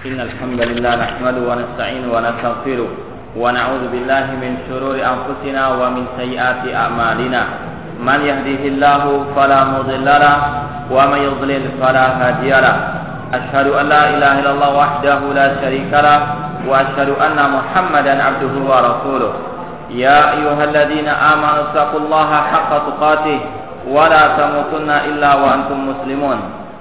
إن الحمد لله نحمده ونستعينه ونستغفره ونعوذ بالله من شرور أنفسنا ومن سيئات أعمالنا. من يهده الله فلا مضل له ومن يضلل فلا هادي له. أشهد أن لا إله إلا الله وحده لا شريك له وأشهد أن محمدا عبده ورسوله. يا أيها الذين آمنوا اتقوا الله حق تقاته ولا تموتن إلا وأنتم مسلمون.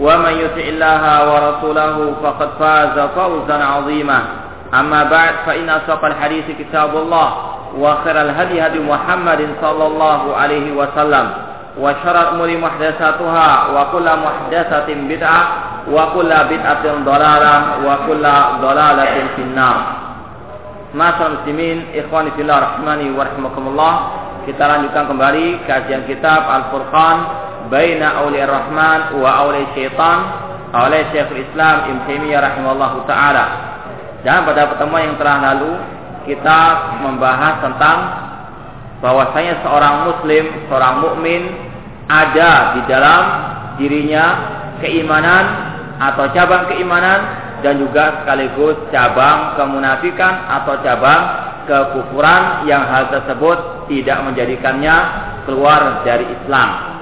ومن يطع الله ورسوله فقد فاز فوزا عظيما أما بعد فإن أصدق الحديث كتاب الله وخير الهدي هدي محمد صلى الله عليه وسلم وشر الأمور محدثاتها وكل محدثة بدعة وكل بدعة ضلالة وكل ضلالة في النار Masa muslimin, ikhwani fillah rahmani wa rahimakumullah. Kita lanjutkan kembali kajian kitab Al-Furqan Baina Auliya Rahman wa Auliya Syaitan oleh Syekhul Islam Ibn Taimiyah rahimallahu taala. Dan pada pertemuan yang telah lalu kita membahas tentang bahwasanya seorang muslim, seorang mukmin ada di dalam dirinya keimanan atau cabang keimanan dan juga sekaligus cabang kemunafikan atau cabang kekufuran yang hal tersebut tidak menjadikannya keluar dari Islam.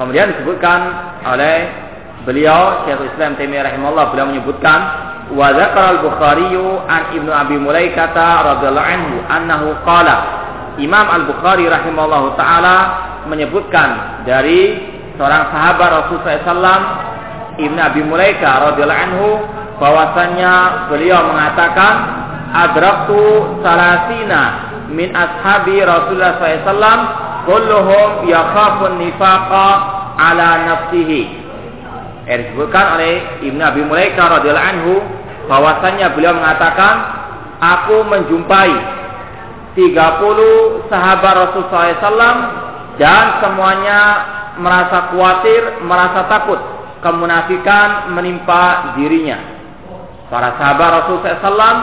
Kemudian disebutkan oleh beliau Syekhul Islam Taimiyah rahimahullah beliau menyebutkan wa al-Bukhari an Ibnu Abi Mulaikah radhiyallahu anhu annahu qala. Imam Al-Bukhari rahimahullah taala menyebutkan dari seorang sahabat Rasulullah SAW Ibnu Abi Mulaikah radhiyallahu anhu bahwasannya beliau mengatakan adraktu salasina min ashabi Rasulullah SAW kulluhum yakhafun nifaqa ala nafsihi eh, disebutkan oleh Ibnu Abi Mulaikah radhiyallahu anhu bahwasannya beliau mengatakan aku menjumpai 30 sahabat Rasulullah SAW dan semuanya merasa khawatir, merasa takut kemunafikan menimpa dirinya. Para sahabat Rasulullah SAW,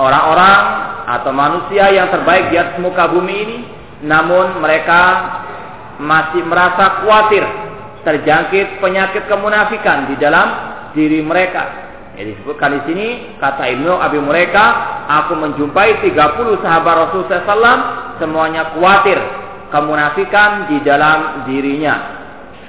orang-orang atau manusia yang terbaik di atas muka bumi ini, namun mereka masih merasa khawatir terjangkit penyakit kemunafikan di dalam diri mereka. Jadi disebutkan di sini kata Ibnu Abi mereka, aku menjumpai 30 sahabat Rasulullah SAW semuanya khawatir kemunafikan di dalam dirinya.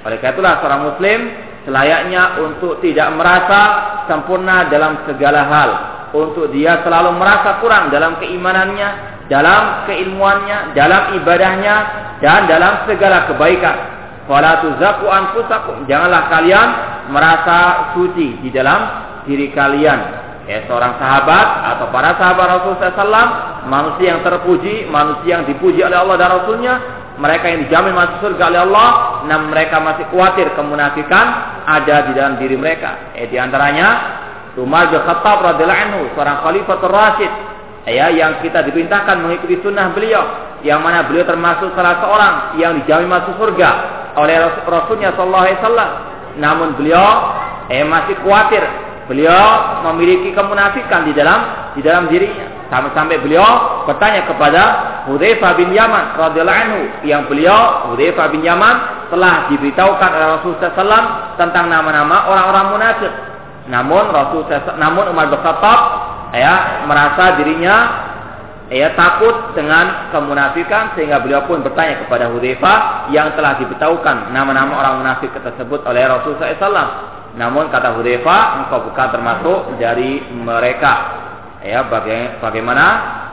Oleh karena itulah seorang muslim selayaknya untuk tidak merasa sempurna dalam segala hal. Untuk dia selalu merasa kurang dalam keimanannya, dalam keilmuannya, dalam ibadahnya, dan dalam segala kebaikan. Fala anfusakum. Janganlah kalian merasa suci di dalam diri kalian. Ya, seorang sahabat atau para sahabat Rasulullah SAW, manusia yang terpuji, manusia yang dipuji oleh Allah dan Rasulnya, mereka yang dijamin masuk surga oleh Allah, namun mereka masih khawatir kemunafikan ada di dalam diri mereka. Eh, di antaranya Umar bin Khattab radhiyallahu anhu, seorang khalifatul Rasyid, ya yang kita diperintahkan mengikuti sunnah beliau, yang mana beliau termasuk salah seorang yang dijamin masuk surga oleh Rasulnya Sallallahu Alaihi Wasallam. Namun beliau eh masih khawatir beliau memiliki kemunafikan di dalam di dalam dirinya sampai-sampai beliau bertanya kepada Hudzaifah bin Yaman radhiyallahu anhu yang beliau Hudzaifah bin Yaman telah diberitahukan oleh Rasulullah SAW tentang nama-nama orang-orang munafik. Namun Rasulullah namun Umar bin Khattab ya merasa dirinya ya takut dengan kemunafikan sehingga beliau pun bertanya kepada Hudzaifah yang telah diberitahukan nama-nama orang munafik tersebut oleh Rasulullah SAW. Namun kata Hudzaifah, engkau bukan termasuk dari mereka. Ya, bagaimana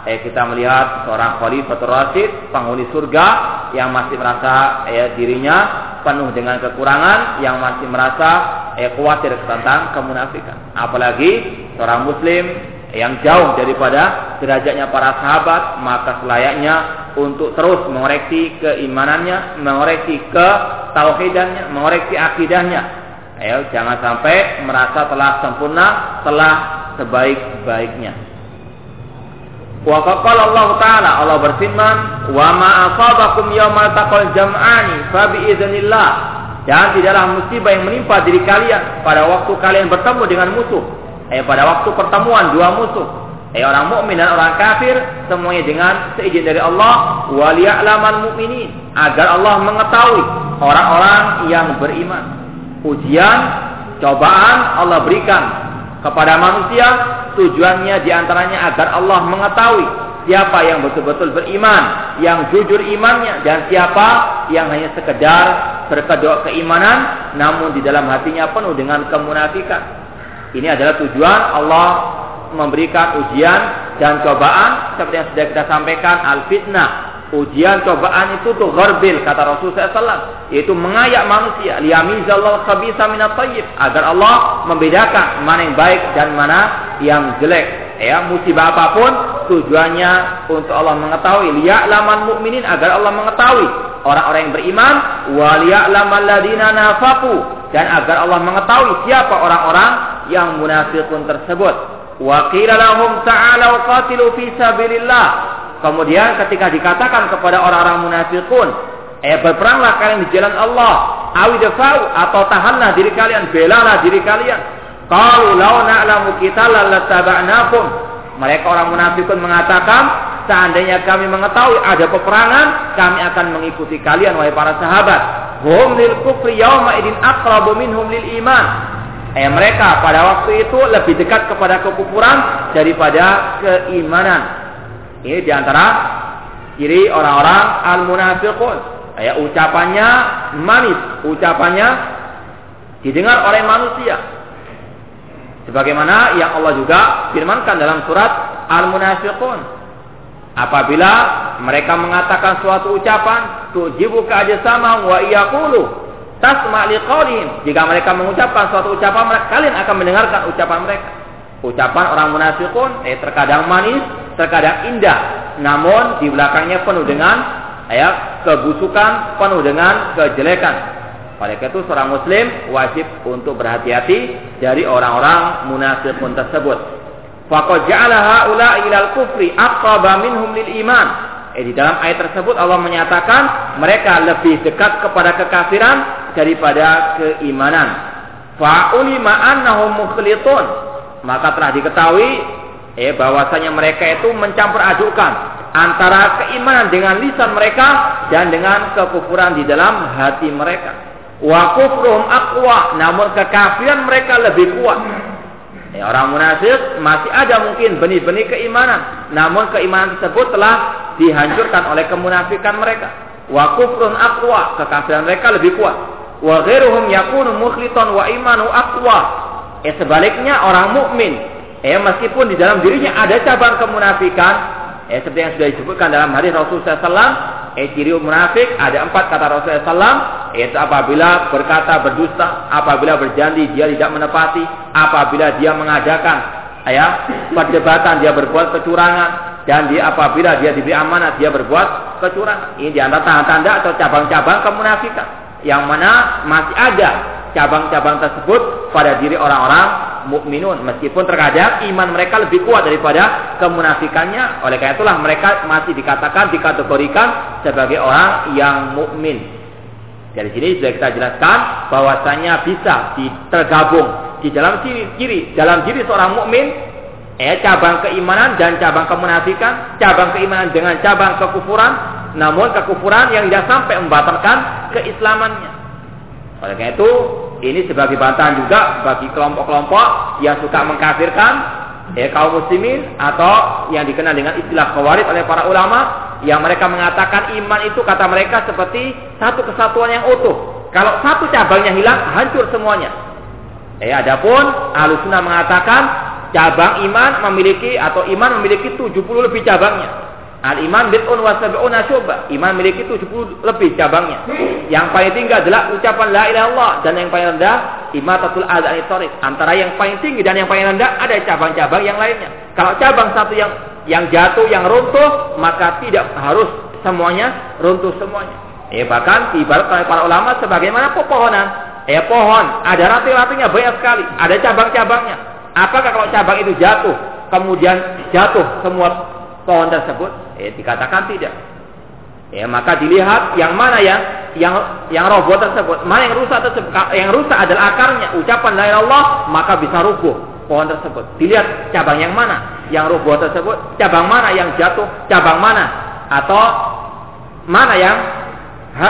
eh, kita melihat seorang khalifatul rasid, penghuni surga yang masih merasa eh, dirinya penuh dengan kekurangan, yang masih merasa eh, khawatir tentang kemunafikan. Apalagi seorang muslim yang jauh daripada derajatnya para sahabat, maka selayaknya untuk terus mengoreksi keimanannya, mengoreksi ke tauhidannya, mengoreksi akidahnya, Ayo, jangan sampai merasa telah sempurna, telah sebaik-baiknya. Wa qala Allah Ta'ala Allah berfirman, "Wa ma asabakum yawmal taqal jam'ani fa bi idznillah." Dan tidaklah musibah yang menimpa diri kalian pada waktu kalian bertemu dengan musuh. Eh pada waktu pertemuan dua musuh. Eh orang mukmin dan orang kafir semuanya dengan seizin dari Allah waliya'lamal mu'minin agar Allah mengetahui orang-orang yang beriman. Ujian, cobaan Allah berikan kepada manusia tujuannya di antaranya agar Allah mengetahui siapa yang betul-betul beriman, yang jujur imannya dan siapa yang hanya sekedar berkedok keimanan namun di dalam hatinya penuh dengan kemunafikan. Ini adalah tujuan Allah memberikan ujian dan cobaan. Seperti yang sudah kita sampaikan al-fitnah. Ujian cobaan itu tuh gharbil kata Rasul SAW yaitu mengayak manusia. Liyamizallahu khabisa minat tayyib. Agar Allah membedakan mana yang baik dan mana yang jelek ya musibah apa pun tujuannya untuk Allah mengetahui. Liya'laman mukminin agar Allah mengetahui. Orang-orang yang beriman wa liya'lamal ladina nafaku. Dan agar Allah mengetahui siapa orang-orang yang munafiqun tersebut. Wa qila lahum ta'alu qatilu fi sabilillah. Kemudian ketika dikatakan kepada orang-orang munafikun, eh berperanglah kalian di jalan Allah, awidafau atau tahanlah diri kalian, belalah diri kalian. Kalau lau na'lamu kita lalattaba'nakum. Mereka orang munafikun mengatakan, seandainya kami mengetahui ada peperangan, kami akan mengikuti kalian wahai para sahabat. Hum lil kufri yawma idin aqrabu minhum lil iman. Eh mereka pada waktu itu lebih dekat kepada kekufuran daripada keimanan. Ini di antara ciri orang-orang al-munafiqun. Ya, ucapannya manis, ucapannya didengar oleh manusia. Sebagaimana yang Allah juga firmankan dalam surat Al-Munafiqun. Apabila mereka mengatakan suatu ucapan, tujibuka sama wa iyaqulu tasma liqaulihim. Jika mereka mengucapkan suatu ucapan, kalian akan mendengarkan ucapan mereka. Ucapan orang munafikun eh terkadang manis, terkadang indah, namun di belakangnya penuh dengan ya kebusukan, penuh dengan kejelekan. Oleh itu seorang muslim wajib untuk berhati-hati dari orang-orang munafikun tersebut. Faqad ja'ala haula ilal kufri aqraba minhum lil iman. Eh, di dalam ayat tersebut Allah menyatakan mereka lebih dekat kepada kekafiran daripada keimanan. Fa'ulima annahum mukhlitun. Maka telah diketahui eh bahwasanya mereka itu mencampur adukan antara keimanan dengan lisan mereka dan dengan kekufuran di dalam hati mereka. Wa kufruhum aqwa, namun kekafiran mereka lebih kuat. Eh, orang munafik masih ada mungkin benih-benih keimanan, namun keimanan tersebut telah dihancurkan oleh kemunafikan mereka. Wa kufrun aqwa, kekafiran mereka lebih kuat. Wa ghairuhum yakunu mukhlitan wa imanu aqwa. Eh sebaliknya orang mukmin eh meskipun di dalam dirinya ada cabang kemunafikan, eh seperti yang sudah disebutkan dalam hadis Rasulullah SAW, eh ciri munafik ada empat kata Rasulullah SAW, yaitu apabila berkata berdusta, apabila berjanji dia tidak menepati, apabila dia mengadakan ya perdebatan dia berbuat kecurangan dan dia apabila dia diberi amanat dia berbuat kecurangan. Ini di antara tanda-tanda atau cabang-cabang kemunafikan yang mana masih ada cabang-cabang tersebut pada diri orang-orang mukminun. Meskipun terkadang iman mereka lebih kuat daripada kemunafikannya. Oleh karena itulah mereka masih dikatakan dikategorikan sebagai orang yang mukmin. Dari sini sudah kita jelaskan bahwasanya bisa tergabung di dalam ciri, ciri dalam diri seorang mukmin eh cabang keimanan dan cabang kemunafikan cabang keimanan dengan cabang kekufuran namun kekufuran yang tidak sampai membatalkan keislamannya. Oleh karena itu ini sebagai bantahan juga bagi kelompok-kelompok yang suka mengkafirkan ya, kaum muslimin atau yang dikenal dengan istilah khawarij oleh para ulama yang mereka mengatakan iman itu kata mereka seperti satu kesatuan yang utuh. Kalau satu cabangnya hilang, hancur semuanya. Eh, adapun Ahlussunnah mengatakan cabang iman memiliki atau iman memiliki 70 lebih cabangnya. Al iman bid'un wa sab'una syu'bah. Iman memiliki 70 lebih cabangnya. Yang paling tinggi adalah ucapan la ilaha illallah dan yang paling rendah imatatul adzani tariq. Antara yang paling tinggi dan yang paling rendah ada cabang-cabang yang lainnya. Kalau cabang satu yang yang jatuh, yang runtuh, maka tidak harus semuanya runtuh semuanya. Eh bahkan ibarat oleh para ulama sebagaimana pepohonan. Eh pohon ada ranting-rantingnya banyak sekali, ada cabang-cabangnya. Apakah kalau cabang itu jatuh, kemudian jatuh semua pohon tersebut? Eh, dikatakan tidak. Ya, maka dilihat yang mana yang yang yang roboh tersebut, mana yang rusak tersebut. Yang rusak adalah akarnya, ucapan la Allah, maka bisa rubuh pohon tersebut. Dilihat cabang yang mana yang roboh tersebut, cabang mana yang jatuh, cabang mana atau mana yang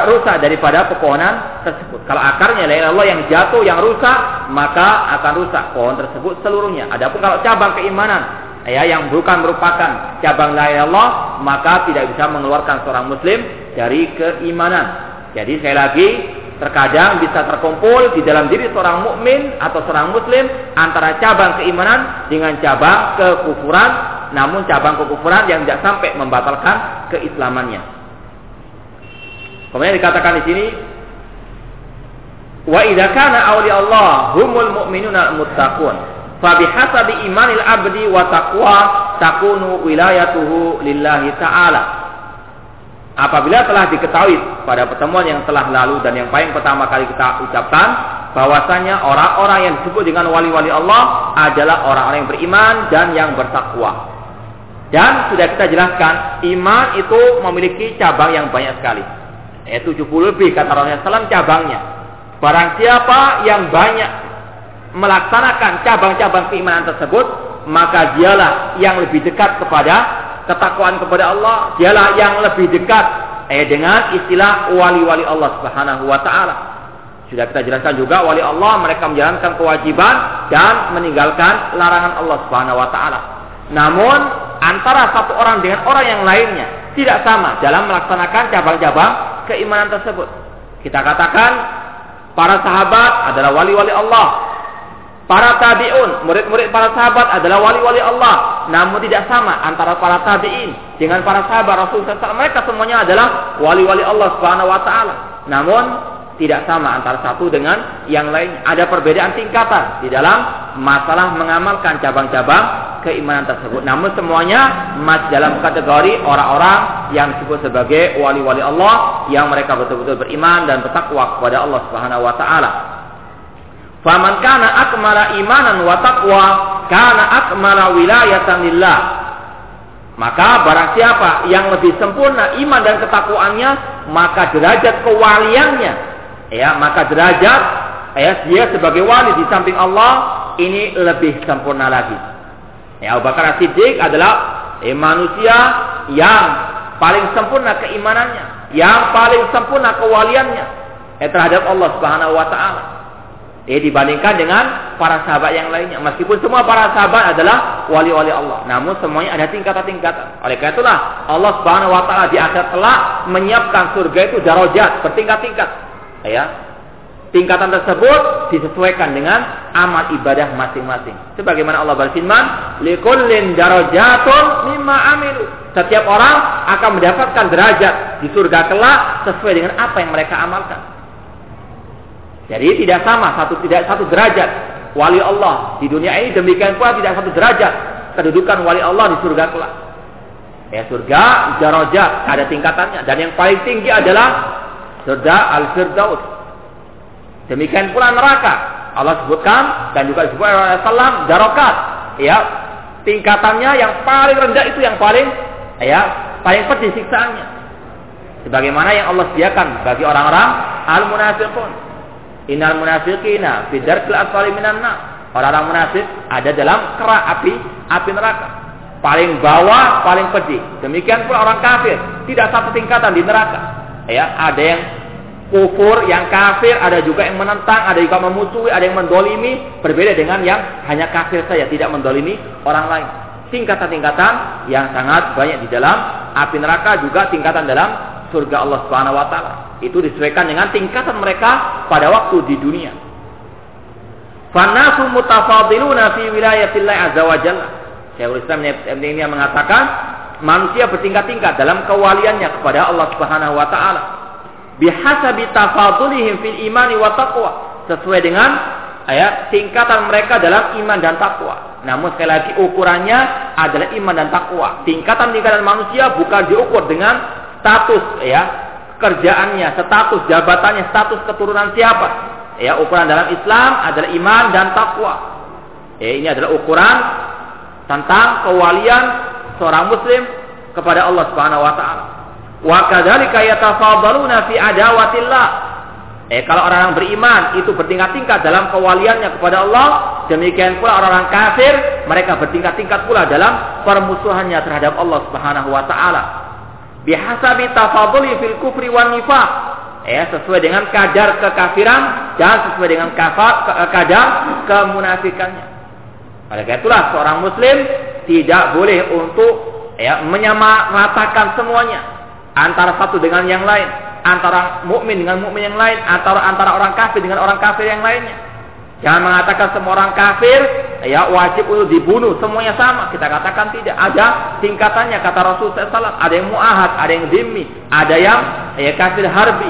rusak daripada pepohonan tersebut. Kalau akarnya la Allah yang jatuh, yang rusak, maka akan rusak pohon tersebut seluruhnya. Adapun kalau cabang keimanan ya yang bukan merupakan cabang la Allah maka tidak bisa mengeluarkan seorang muslim dari keimanan. Jadi sekali lagi terkadang bisa terkumpul di dalam diri seorang mukmin atau seorang muslim antara cabang keimanan dengan cabang kekufuran namun cabang kekufuran yang tidak sampai membatalkan keislamannya. Kemudian dikatakan di sini wa idza kana awliya Allah humul mu'minuna al-muttaqun Fabihasabi imanil abdi wa taqwa takunu wilayatuhu lillahi ta'ala. Apabila telah diketahui pada pertemuan yang telah lalu dan yang paling pertama kali kita ucapkan bahwasanya orang-orang yang disebut dengan wali-wali Allah adalah orang-orang yang beriman dan yang bertakwa. Dan sudah kita jelaskan, iman itu memiliki cabang yang banyak sekali. Yaitu 70 lebih kata Rasulullah SAW cabangnya. Barang siapa yang banyak melaksanakan cabang-cabang keimanan tersebut, maka dialah yang lebih dekat kepada ketakwaan kepada Allah, dialah yang lebih dekat eh dengan istilah wali-wali Allah Subhanahu wa taala. Sudah kita jelaskan juga wali Allah mereka menjalankan kewajiban dan meninggalkan larangan Allah Subhanahu wa taala. Namun antara satu orang dengan orang yang lainnya tidak sama dalam melaksanakan cabang-cabang keimanan tersebut. Kita katakan para sahabat adalah wali-wali Allah, Para tabi'un, murid-murid para sahabat adalah wali-wali Allah. Namun tidak sama antara para tabi'in dengan para sahabat Rasulullah SAW. Mereka semuanya adalah wali-wali Allah Subhanahu wa taala. Namun tidak sama antara satu dengan yang lain. Ada perbedaan tingkatan di dalam masalah mengamalkan cabang-cabang keimanan tersebut. Namun semuanya masih dalam kategori orang-orang yang disebut sebagai wali-wali Allah yang mereka betul-betul beriman dan bertakwa kepada Allah Subhanahu wa taala. Faman kana akmala imanan wa taqwa kana akmala wilayatan lillah. Maka barang siapa yang lebih sempurna iman dan ketakwaannya, maka derajat kewaliannya, ya, maka derajat ya dia sebagai wali di samping Allah ini lebih sempurna lagi. Ya, Abu Bakar Siddiq adalah eh, manusia yang paling sempurna keimanannya, yang paling sempurna kewaliannya eh, terhadap Allah Subhanahu wa taala. Eh dibandingkan dengan para sahabat yang lainnya. Meskipun semua para sahabat adalah wali-wali Allah. Namun semuanya ada tingkatan-tingkatan. Oleh karena itulah Allah Subhanahu wa taala di akhir telah menyiapkan surga itu darajat bertingkat-tingkat. Ya. Tingkatan tersebut disesuaikan dengan amal ibadah masing-masing. Sebagaimana Allah berfirman, "Likullin darajatun mimma amilu." Setiap orang akan mendapatkan derajat di surga kelak sesuai dengan apa yang mereka amalkan. Jadi tidak sama satu tidak satu derajat wali Allah di dunia ini demikian pula tidak satu derajat kedudukan wali Allah di surga kelak. Ya surga darajat ada tingkatannya dan yang paling tinggi adalah surga al-firdaus. Demikian pula neraka. Allah sebutkan dan juga disebut oleh Salam darokat. Ya tingkatannya yang paling rendah itu yang paling ya paling pedih siksaannya. Sebagaimana yang Allah sediakan bagi orang-orang al-munafiqun. Innal munafiqina fi darkil asfali minan. Orang-orang munafik ada dalam kerak api api neraka. Paling bawah, paling pedih. Demikian pula orang kafir, tidak satu tingkatan di neraka. Ya, ada yang kufur, yang kafir, ada juga yang menentang, ada juga memusuhi, ada yang mendolimi, berbeda dengan yang hanya kafir saja, tidak mendolimi orang lain. Tingkatan-tingkatan yang sangat banyak di dalam api neraka juga tingkatan dalam surga Allah Subhanahu wa taala. Itu disesuaikan dengan tingkatan mereka pada waktu di dunia. Fanasu mutafadiluna fi wilayatillah azza wa jalla. Syekhul Islam ini mengatakan manusia bertingkat-tingkat dalam kewaliannya kepada Allah Subhanahu wa taala. Bihasabi tafadulihim fil imani wa taqwa. Sesuai dengan ayat tingkatan mereka dalam iman dan takwa. Namun sekali lagi ukurannya adalah iman dan takwa. Tingkatan-tingkatan manusia bukan diukur dengan status ya kerjaannya, status jabatannya, status keturunan siapa. Ya, ukuran dalam Islam adalah iman dan takwa. Ya, ini adalah ukuran tentang kewalian seorang muslim kepada Allah Subhanahu wa taala. Wa kadzalika yatafadhaluna fi adawatillah. Eh kalau orang-orang beriman itu bertingkat-tingkat dalam kewaliannya kepada Allah, demikian pula orang-orang kafir mereka bertingkat-tingkat pula dalam permusuhannya terhadap Allah Subhanahu wa taala. Bihasabi tafadhuli fil kufri wan nifaq. Ya, sesuai dengan kadar kekafiran dan sesuai dengan kafar, kadar kemunafikannya. Oleh karena itulah seorang muslim tidak boleh untuk ya menyamaratakan semuanya antara satu dengan yang lain, antara mukmin dengan mukmin yang lain, antara antara orang kafir dengan orang kafir yang lainnya. Jangan mengatakan semua orang kafir ya wajib untuk dibunuh semuanya sama. Kita katakan tidak. Ada tingkatannya kata Rasul SAW. Ada yang muahad, ada yang dimi, ada yang ya kafir harbi.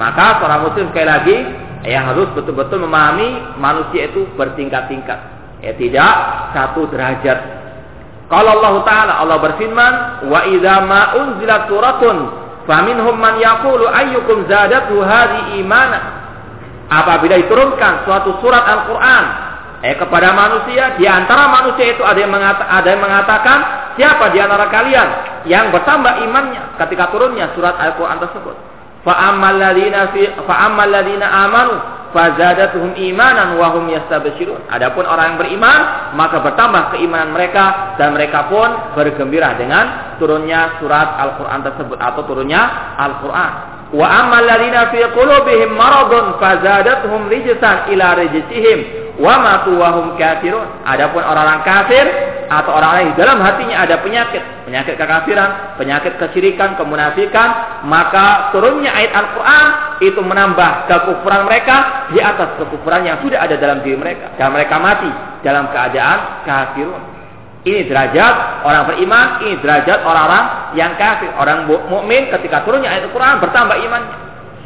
Maka seorang muslim sekali lagi ya harus betul-betul memahami manusia itu bertingkat-tingkat. Ya tidak satu derajat. Kalau Allah Taala Allah berfirman, "Wa idza ma unzilat suratun faminhum man yaqulu ayyukum zadatu hadhi imana." Apabila diturunkan suatu surat Al-Qur'an eh kepada manusia, di antara manusia itu ada yang, mengata, ada yang mengatakan, siapa di antara kalian yang bertambah imannya ketika turunnya surat Al-Qur'an tersebut? Fa'ammal ladzina amanu fazadatuhum imanan wa hum yastabshirun. Adapun orang yang beriman, maka bertambah keimanan mereka dan mereka pun bergembira dengan turunnya surat Al-Qur'an tersebut atau turunnya Al-Qur'an. Wa ammal ladzina fi qulubihim maradun fazadatuhum rijsan ila rijsihim wa matu wa hum kafirun. Adapun orang-orang kafir atau orang-orang yang dalam hatinya ada penyakit, penyakit kekafiran, penyakit kesyirikan, kemunafikan, maka turunnya ayat Al-Qur'an itu menambah kekufuran mereka di atas kekufuran yang sudah ada dalam diri mereka dan mereka mati dalam keadaan kafirun. Ini derajat orang beriman, ini derajat orang-orang yang kafir. Orang mukmin ketika turunnya ayat Al-Qur'an bertambah imannya.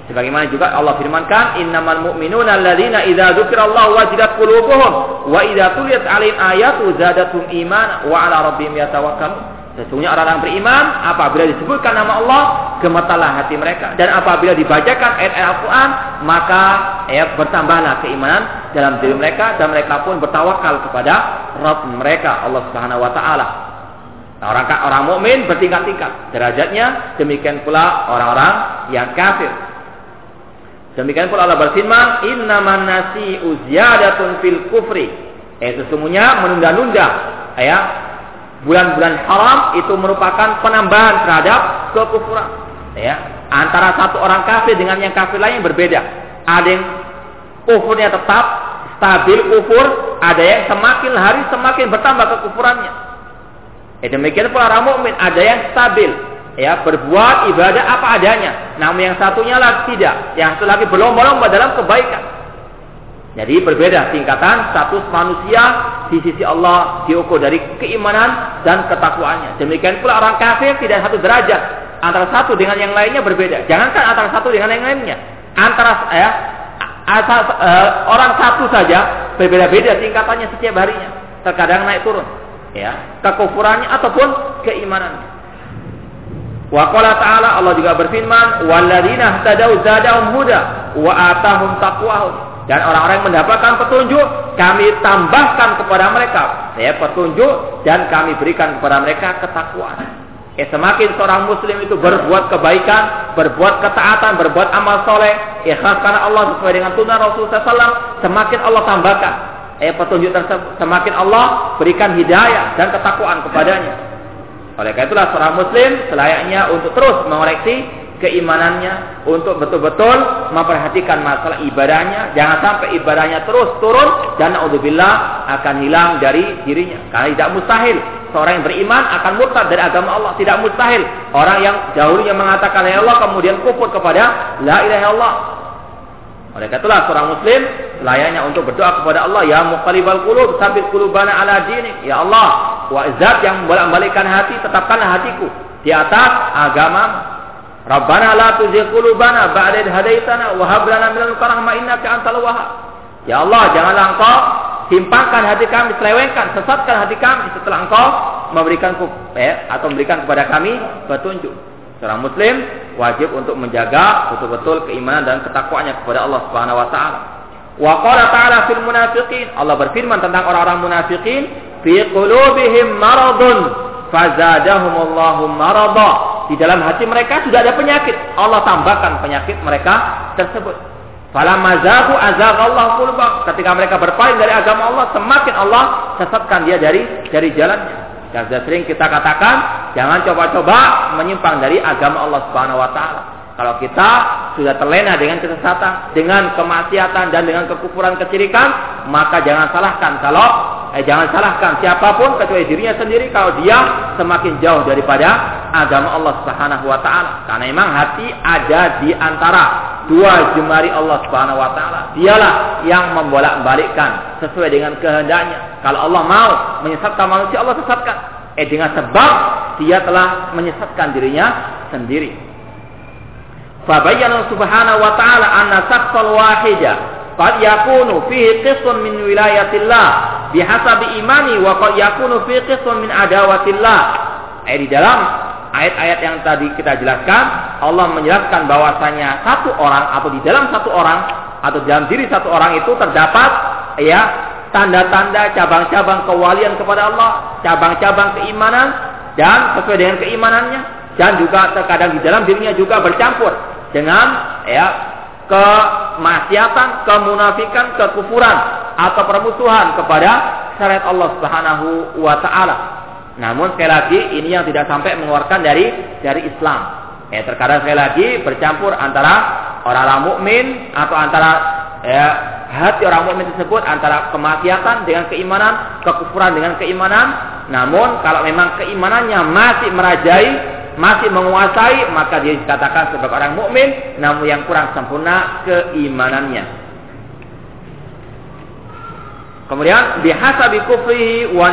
Sebagaimana juga Allah firmankan, "Innamal mu'minuna alladzina idza dzukirallahu wajilat qulubuhum wa idza tuliyat 'alaihim ayatu zadatuhum imana wa 'ala rabbihim yatawakkalun." Sesungguhnya orang-orang beriman apabila disebutkan nama Allah gemetarlah hati mereka dan apabila dibacakan ayat-ayat Al-Qur'an maka ya bertambahlah keimanan dalam diri mereka dan mereka pun bertawakal kepada Rabb mereka Allah Subhanahu wa taala. Nah, orang orang mukmin bertingkat-tingkat derajatnya demikian pula orang-orang yang kafir Demikian pula Allah berfirman, "Innaman nasi'u ziyadatun fil kufri." Eh sesungguhnya menunda-nunda ya bulan-bulan haram itu merupakan penambahan terhadap kekufuran. Ya, antara satu orang kafir dengan yang kafir lain berbeda. Ada yang kufurnya tetap stabil kufur, ada yang semakin hari semakin bertambah kekufurannya. Eh, demikian pula orang mukmin ada yang stabil, ya berbuat ibadah apa adanya. Namun yang satunya lagi tidak, yang satu lagi berlomba-lomba dalam kebaikan. Jadi berbeda tingkatan status manusia di sisi Allah diukur dari keimanan dan ketakwaannya. Demikian pula orang kafir tidak satu derajat antara satu dengan yang lainnya berbeda. Jangankan antara satu dengan yang lainnya, antara ya asal uh, orang satu saja berbeda-beda tingkatannya setiap harinya. Terkadang naik turun, ya kekufurannya ataupun keimanannya. Wa qala ta'ala Allah juga berfirman, "Walladzina ihtadau zadahum huda wa atahum taqwahum." Dan orang-orang yang mendapatkan petunjuk, kami tambahkan kepada mereka ya petunjuk dan kami berikan kepada mereka ketakwaan. Ya, semakin seorang muslim itu berbuat kebaikan, berbuat ketaatan, berbuat amal soleh, ikhlas karena Allah sesuai dengan tuntunan Rasulullah SAW, semakin Allah tambahkan ya, petunjuk tersebut, semakin Allah berikan hidayah dan ketakwaan kepadanya. Oleh karena itulah seorang muslim selayaknya untuk terus mengoreksi keimanannya untuk betul-betul memperhatikan masalah ibadahnya. Jangan sampai ibadahnya terus turun dan naudzubillah akan hilang dari dirinya. Karena tidak mustahil. Seorang yang beriman akan murtad dari agama Allah. Tidak mustahil. Orang yang dahulunya mengatakan ya Allah kemudian kufur kepada la ilaha illallah. Oleh itulah seorang muslim layaknya untuk berdoa kepada Allah, ya muqallibal qulub, sabit qulubana ala dinik. Ya Allah, wa zat yang bolak-balikkan hati, tetapkanlah hatiku di atas agama. Rabbana la tuzigh qulubana ba'da idh hadaitana wa hab lana min ladunka rahmah innaka antal wahhab. Ya Allah, janganlah Engkau timpangkan hati kami, selewengkan, sesatkan hati kami setelah Engkau memberikan eh, atau memberikan kepada kami petunjuk. Seorang muslim wajib untuk menjaga betul-betul keimanan dan ketakwaannya kepada Allah Subhanahu wa taala. Wa qala ta'ala fil munafiqin. Allah berfirman tentang orang-orang munafikin, fi qulubihim maradun fazadahumullahu marada. Di dalam hati mereka sudah ada penyakit. Allah tambahkan penyakit mereka tersebut. Fala mazahu azaghallahu qulubahum. Ketika mereka berpaling dari agama Allah, semakin Allah sesatkan dia dari dari jalannya. Dan sering kita katakan, jangan coba-coba menyimpang dari agama Allah Subhanahu wa taala. Kalau kita sudah terlena dengan kesesatan, dengan kemaksiatan dan dengan kekufuran kecirikan, maka jangan salahkan kalau eh, jangan salahkan siapa pun kecuali dirinya sendiri kalau dia semakin jauh daripada agama Allah Subhanahu wa taala. Karena memang hati ada di antara dua jemari Allah Subhanahu wa taala. Dialah yang membolak-balikkan sesuai dengan kehendaknya. Kalau Allah mau menyesatkan manusia, Allah sesatkan. Eh dengan sebab dia telah menyesatkan dirinya sendiri. Fabayyana subhanahu wa ta'ala anna sakhsal wahida qad yakunu fihi qismun min wilayatillah bihasabi imani wa qad yakunu fihi qismun min adawatillah. Eh di dalam ayat-ayat yang tadi kita jelaskan, Allah menjelaskan bahwasanya satu orang atau di dalam satu orang atau dalam diri satu orang itu terdapat ya tanda-tanda cabang-cabang kewalian kepada Allah, cabang-cabang keimanan dan sesuai dengan keimanannya dan juga terkadang di dalam dirinya juga bercampur dengan ya kemaksiatan, kemunafikan, kekufuran atau permusuhan kepada syariat Allah Subhanahu wa taala. Namun sekali lagi ini yang tidak sampai mengeluarkan dari dari Islam. Ya, terkadang sekali lagi bercampur antara orang-orang mukmin atau antara ya, hati orang mukmin tersebut antara kemaksiatan dengan keimanan, kekufuran dengan keimanan. Namun kalau memang keimanannya masih merajai masih menguasai maka dia dikatakan sebagai orang mukmin namun yang kurang sempurna keimanannya. Kemudian bihasabi kufrihi wa.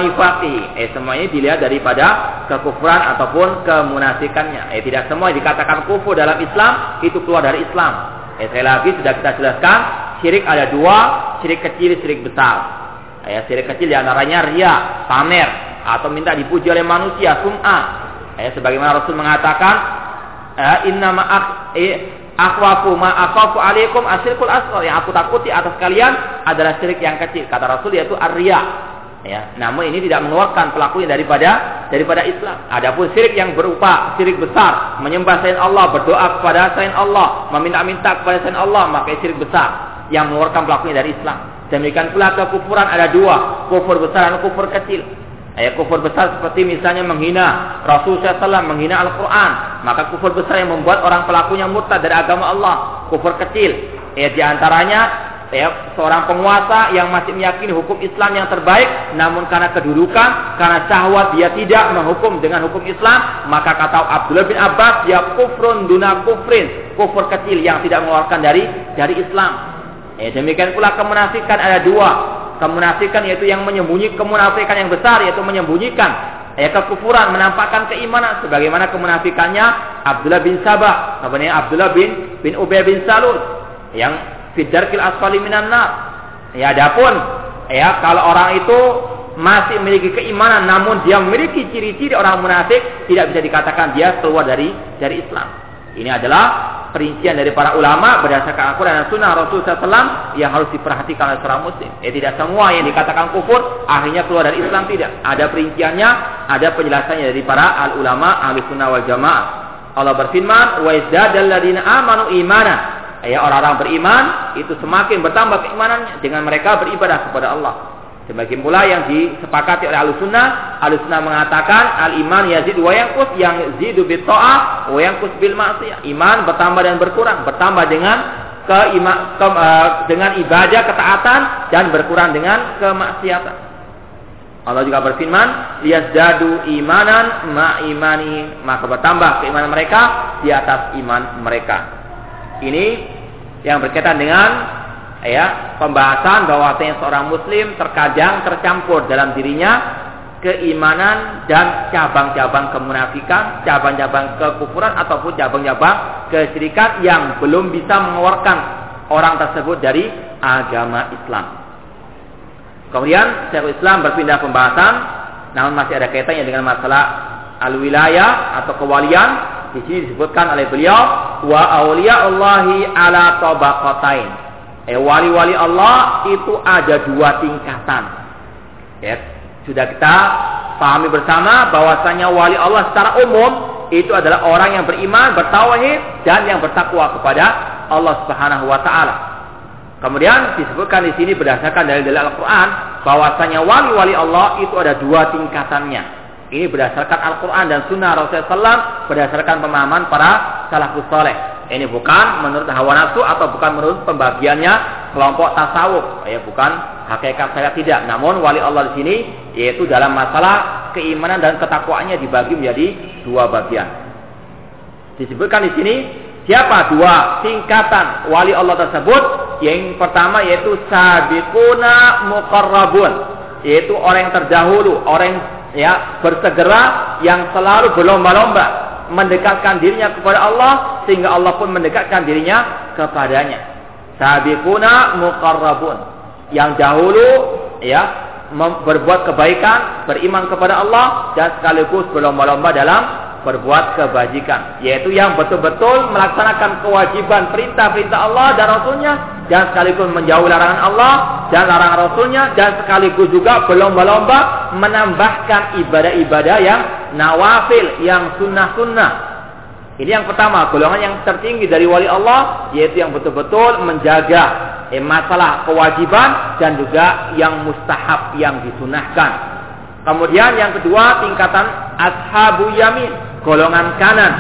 Eh semuanya dilihat daripada kekufuran ataupun kemunafikannya. Eh tidak semua dikatakan kufur dalam Islam itu keluar dari Islam. Eh sekali lagi sudah kita jelaskan syirik ada dua, syirik kecil, syirik besar. Eh syirik kecil di antaranya ria, pamer atau minta dipuji oleh manusia, sum'ah Ya, sebagaimana Rasul mengatakan, Inna ma'ak akhwafu alaikum asyirkul asghar. Yang aku takuti atas kalian adalah syirik yang kecil. Kata Rasul yaitu arya. Ya, namun ini tidak mengeluarkan pelakunya daripada daripada Islam. Adapun syirik yang berupa syirik besar, menyembah selain Allah, berdoa kepada selain Allah, meminta-minta kepada selain Allah, maka syirik besar yang mengeluarkan pelakunya dari Islam. Demikian pula kekufuran ada dua, kufur besar dan kufur kecil. Ayat kufur besar seperti misalnya menghina Rasul SAW, menghina Al-Quran. Maka kufur besar yang membuat orang pelakunya murtad dari agama Allah. Kufur kecil. Ya, di antaranya ya, seorang penguasa yang masih meyakini hukum Islam yang terbaik. Namun karena kedudukan, karena syahwat dia tidak menghukum dengan hukum Islam. Maka kata Abdullah bin Abbas, ya kufrun duna kufrin. Kufur kecil yang tidak mengeluarkan dari dari Islam. Ya, demikian pula kemunafikan ada dua kemunafikan yaitu yang menyembunyi kemunafikan yang besar yaitu menyembunyikan. Ya kekufuran menampakkan keimanan. Sebagaimana kemunafikannya Abdullah bin Sabah namanya Abdullah bin bin Ubay bin Salul yang fidarkil asfali minan ya adapun ya kalau orang itu masih memiliki keimanan namun dia memiliki ciri-ciri orang munafik tidak bisa dikatakan dia keluar dari dari Islam ini adalah perincian dari para ulama berdasarkan Al-Quran dan Sunnah Rasul SAW yang harus diperhatikan oleh seorang muslim. Eh tidak semua yang dikatakan kufur akhirnya keluar dari Islam tidak. Ada perinciannya, ada penjelasannya dari para al ulama ahli sunnah wal jamaah. Allah berfirman, wa izdadalladzina amanu imana. Ya orang-orang beriman itu semakin bertambah keimanannya dengan mereka beribadah kepada Allah. Demikian pula yang disepakati oleh Ahlussunnah, Ahlussunnah mengatakan al-iman yazid wa yanqus yang zidu bi ta'ah wa yanqus bil ma'siyah. Iman bertambah dan berkurang, bertambah dengan ke, ima, ke uh, dengan ibadah ketaatan dan berkurang dengan kemaksiatan. Allah juga berfirman, liyazdadu imanan ma imani, maka bertambah keimanan mereka di atas iman mereka. Ini yang berkaitan dengan ya pembahasan bahwa seorang muslim terkadang tercampur dalam dirinya keimanan dan cabang-cabang kemunafikan, cabang-cabang kekufuran ataupun cabang-cabang kesyirikan yang belum bisa mengeluarkan orang tersebut dari agama Islam. Kemudian Syekhul Islam berpindah pembahasan, namun masih ada kaitannya dengan masalah al-wilayah atau kewalian. Di sini disebutkan oleh beliau wa auliya Allahi ala tabaqatain Eh wali-wali Allah itu ada dua tingkatan. Ya, sudah kita pahami bersama bahwasanya wali Allah secara umum itu adalah orang yang beriman, bertauhid dan yang bertakwa kepada Allah Subhanahu wa taala. Kemudian disebutkan di sini berdasarkan dari dalil Al-Qur'an bahwasanya wali-wali Allah itu ada dua tingkatannya. Ini berdasarkan Al-Quran dan Sunnah Rasulullah SAW berdasarkan pemahaman para salafus soleh. Ini bukan menurut hawa nafsu atau bukan menurut pembagiannya kelompok tasawuf. Ya bukan hakikat saya tidak. Namun wali Allah di sini yaitu dalam masalah keimanan dan ketakwaannya dibagi menjadi dua bagian. Disebutkan di sini siapa dua tingkatan wali Allah tersebut? Yang pertama yaitu sabiquna muqarrabun, yaitu orang yang terdahulu, orang yang ya bersegera yang selalu berlomba-lomba mendekatkan dirinya kepada Allah sehingga Allah pun mendekatkan dirinya kepadanya. Sabiquna muqarrabun. Yang dahulu ya berbuat kebaikan, beriman kepada Allah dan sekaligus berlomba-lomba dalam berbuat kebajikan, yaitu yang betul-betul melaksanakan kewajiban perintah-perintah Allah dan Rasulnya dan sekaligus menjauh larangan Allah dan larangan Rasulnya dan sekaligus juga berlomba-lomba menambahkan ibadah-ibadah yang nawafil, yang sunnah-sunnah. Ini yang pertama, golongan yang tertinggi dari wali Allah yaitu yang betul-betul menjaga eh, masalah kewajiban dan juga yang mustahab yang disunahkan. Kemudian yang kedua tingkatan ashabu yamin, golongan kanan,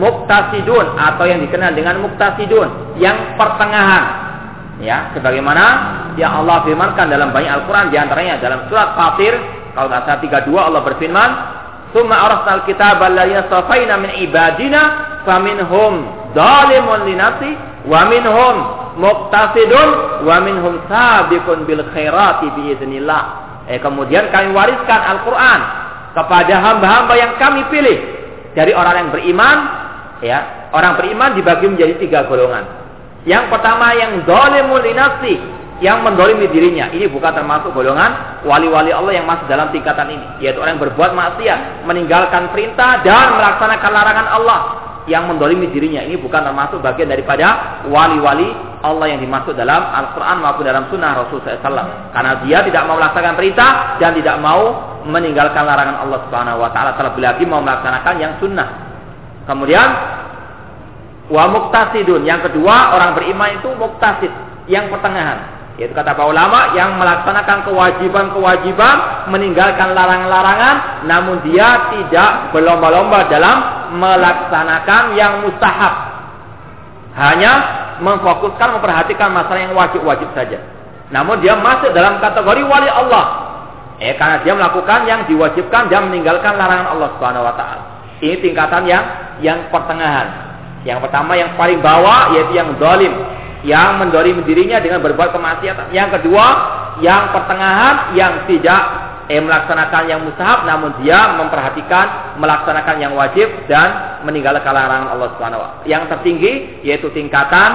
muktasidun atau yang dikenal dengan muktasidun, yang pertengahan. Ya, sebagaimana yang Allah firmankan dalam banyak Al-Qur'an di antaranya dalam surat Fatir, kalau tidak salah 32 Allah berfirman, "Tsumma arsalnal kitaba alladziina safaina min ibadina faminhum dzalimun li nafsi wa minhum muqtasidun wa minhum sabiqun bil khairati bi idznillah." Eh kemudian kami wariskan Al-Qur'an kepada hamba-hamba yang kami pilih dari orang yang beriman ya orang beriman dibagi menjadi tiga golongan yang pertama yang dolimul inasi yang mendolimi dirinya. Ini bukan termasuk golongan wali-wali Allah yang masuk dalam tingkatan ini. Yaitu orang yang berbuat maksiat meninggalkan perintah dan melaksanakan larangan Allah yang mendolimi dirinya. Ini bukan termasuk bagian daripada wali-wali Allah yang dimaksud dalam Al-Quran maupun dalam Sunnah Rasul SAW karena dia tidak mau melaksanakan perintah dan tidak mau meninggalkan larangan Allah Subhanahu Wa Taala. Terlebih lagi mau melaksanakan yang sunnah. Kemudian wa muktasidun yang kedua orang beriman itu muktasid yang pertengahan yaitu kata para ulama yang melaksanakan kewajiban-kewajiban, meninggalkan larangan-larangan, namun dia tidak berlomba-lomba dalam melaksanakan yang mustahab. Hanya memfokuskan memperhatikan masalah yang wajib-wajib saja. Namun dia masuk dalam kategori wali Allah. Eh karena dia melakukan yang diwajibkan dan meninggalkan larangan Allah Subhanahu wa taala. Ini tingkatan yang yang pertengahan. Yang pertama yang paling bawah yaitu yang zalim, yang mendorim dirinya dengan berbuat kemaksiatan. Yang kedua, yang pertengahan yang tidak eh, melaksanakan yang mustahab namun dia memperhatikan melaksanakan yang wajib dan meninggalkan larangan Allah Subhanahu wa Yang tertinggi yaitu tingkatan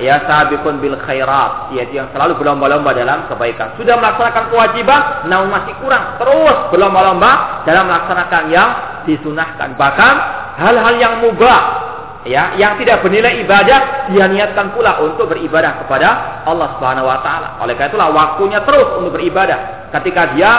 ya sabiqun bil khairat yaitu yang selalu berlomba-lomba dalam kebaikan. Sudah melaksanakan kewajiban namun masih kurang, terus berlomba-lomba dalam melaksanakan yang disunahkan. Bahkan hal-hal yang mubah ya yang tidak bernilai ibadah dia niatkan pula untuk beribadah kepada Allah Subhanahu wa taala. Oleh karena itulah waktunya terus untuk beribadah. Ketika dia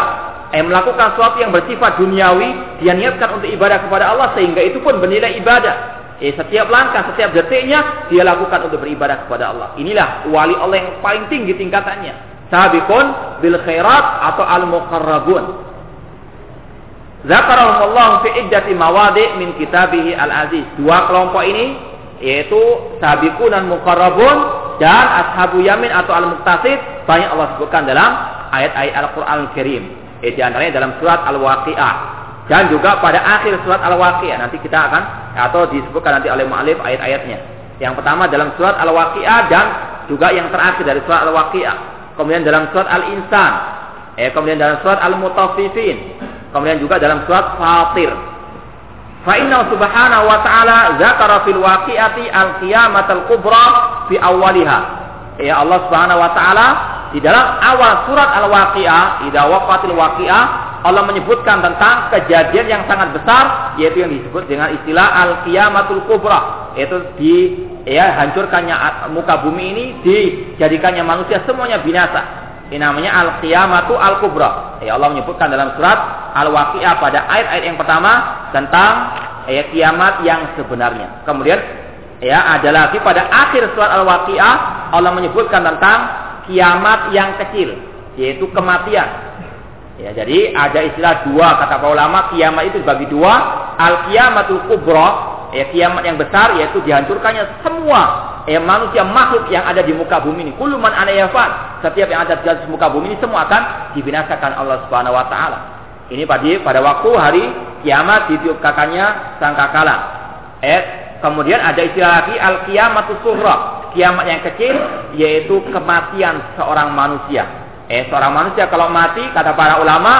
eh, melakukan sesuatu yang bersifat duniawi, dia niatkan untuk ibadah kepada Allah sehingga itu pun bernilai ibadah. Eh, setiap langkah, setiap detiknya dia lakukan untuk beribadah kepada Allah. Inilah wali Allah yang paling tinggi tingkatannya. Sabiqun bil khairat atau al muqarrabun. Zakarahumullah fi iddati min kitabihi al-aziz. Dua kelompok ini yaitu sabiqun dan muqarrabun dan ashabu yamin atau al-muqtasid banyak Allah sebutkan dalam ayat-ayat Al-Qur'an Al-Karim. Eh, di antaranya dalam surat Al-Waqiah dan juga pada akhir surat Al-Waqiah nanti kita akan atau disebutkan nanti oleh mu'alif ayat-ayatnya. Yang pertama dalam surat Al-Waqiah dan juga yang terakhir dari surat Al-Waqiah. Kemudian dalam surat Al-Insan. Eh, kemudian dalam surat Al-Mutaffifin Kemudian juga dalam surat Fatir. Fa inna subhanahu wa ta'ala zakara fil waqi'ati al-qiyamatal kubra fi awwaliha. Ya Allah Subhanahu wa taala di dalam awal surat Al-Waqi'ah, idza waqatil waqi'ah, Allah menyebutkan tentang kejadian yang sangat besar yaitu yang disebut dengan istilah al-qiyamatul kubra, yaitu di ya hancurkannya muka bumi ini dijadikannya manusia semuanya binasa Ini namanya al-qiyamatu al-kubra. Ya Allah menyebutkan dalam surat Al-Waqiah pada ayat-ayat yang pertama tentang ya, kiamat yang sebenarnya. Kemudian ya ada lagi pada akhir surat Al-Waqiah Allah menyebutkan tentang kiamat yang kecil, yaitu kematian. Ya, jadi ada istilah dua kata para ulama kiamat itu bagi dua al kiamatul kubra ya kiamat yang besar yaitu dihancurkannya semua ya manusia makhluk yang ada di muka bumi ini. Kuluman anayafat. Setiap yang ada di muka bumi ini semua akan dibinasakan Allah Subhanahu wa taala. Ini pada pada waktu hari kiamat ditiupkannya sangkakala. Eh, kemudian ada istilah lagi al kiamatus sughra. Kiamat yang kecil yaitu kematian seorang manusia. Eh, seorang manusia kalau mati kata para ulama,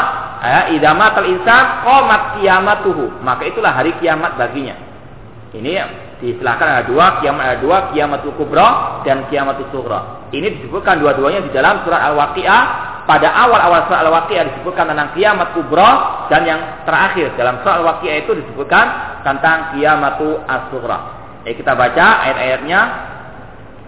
eh, idamatul insan qamat kiamatuhu. Maka itulah hari kiamat baginya. Ini diistilahkan ada dua, kiamat ada dua, kiamatul kubra dan kiamatul sughra. Ini disebutkan dua-duanya di dalam surat Al-Waqiah. Pada awal-awal surat Al-Waqiah disebutkan tentang kiamat kubra dan yang terakhir dalam surat Al-Waqiah itu disebutkan tentang kiamatul as-sughra. Eh, kita baca ayat-ayatnya.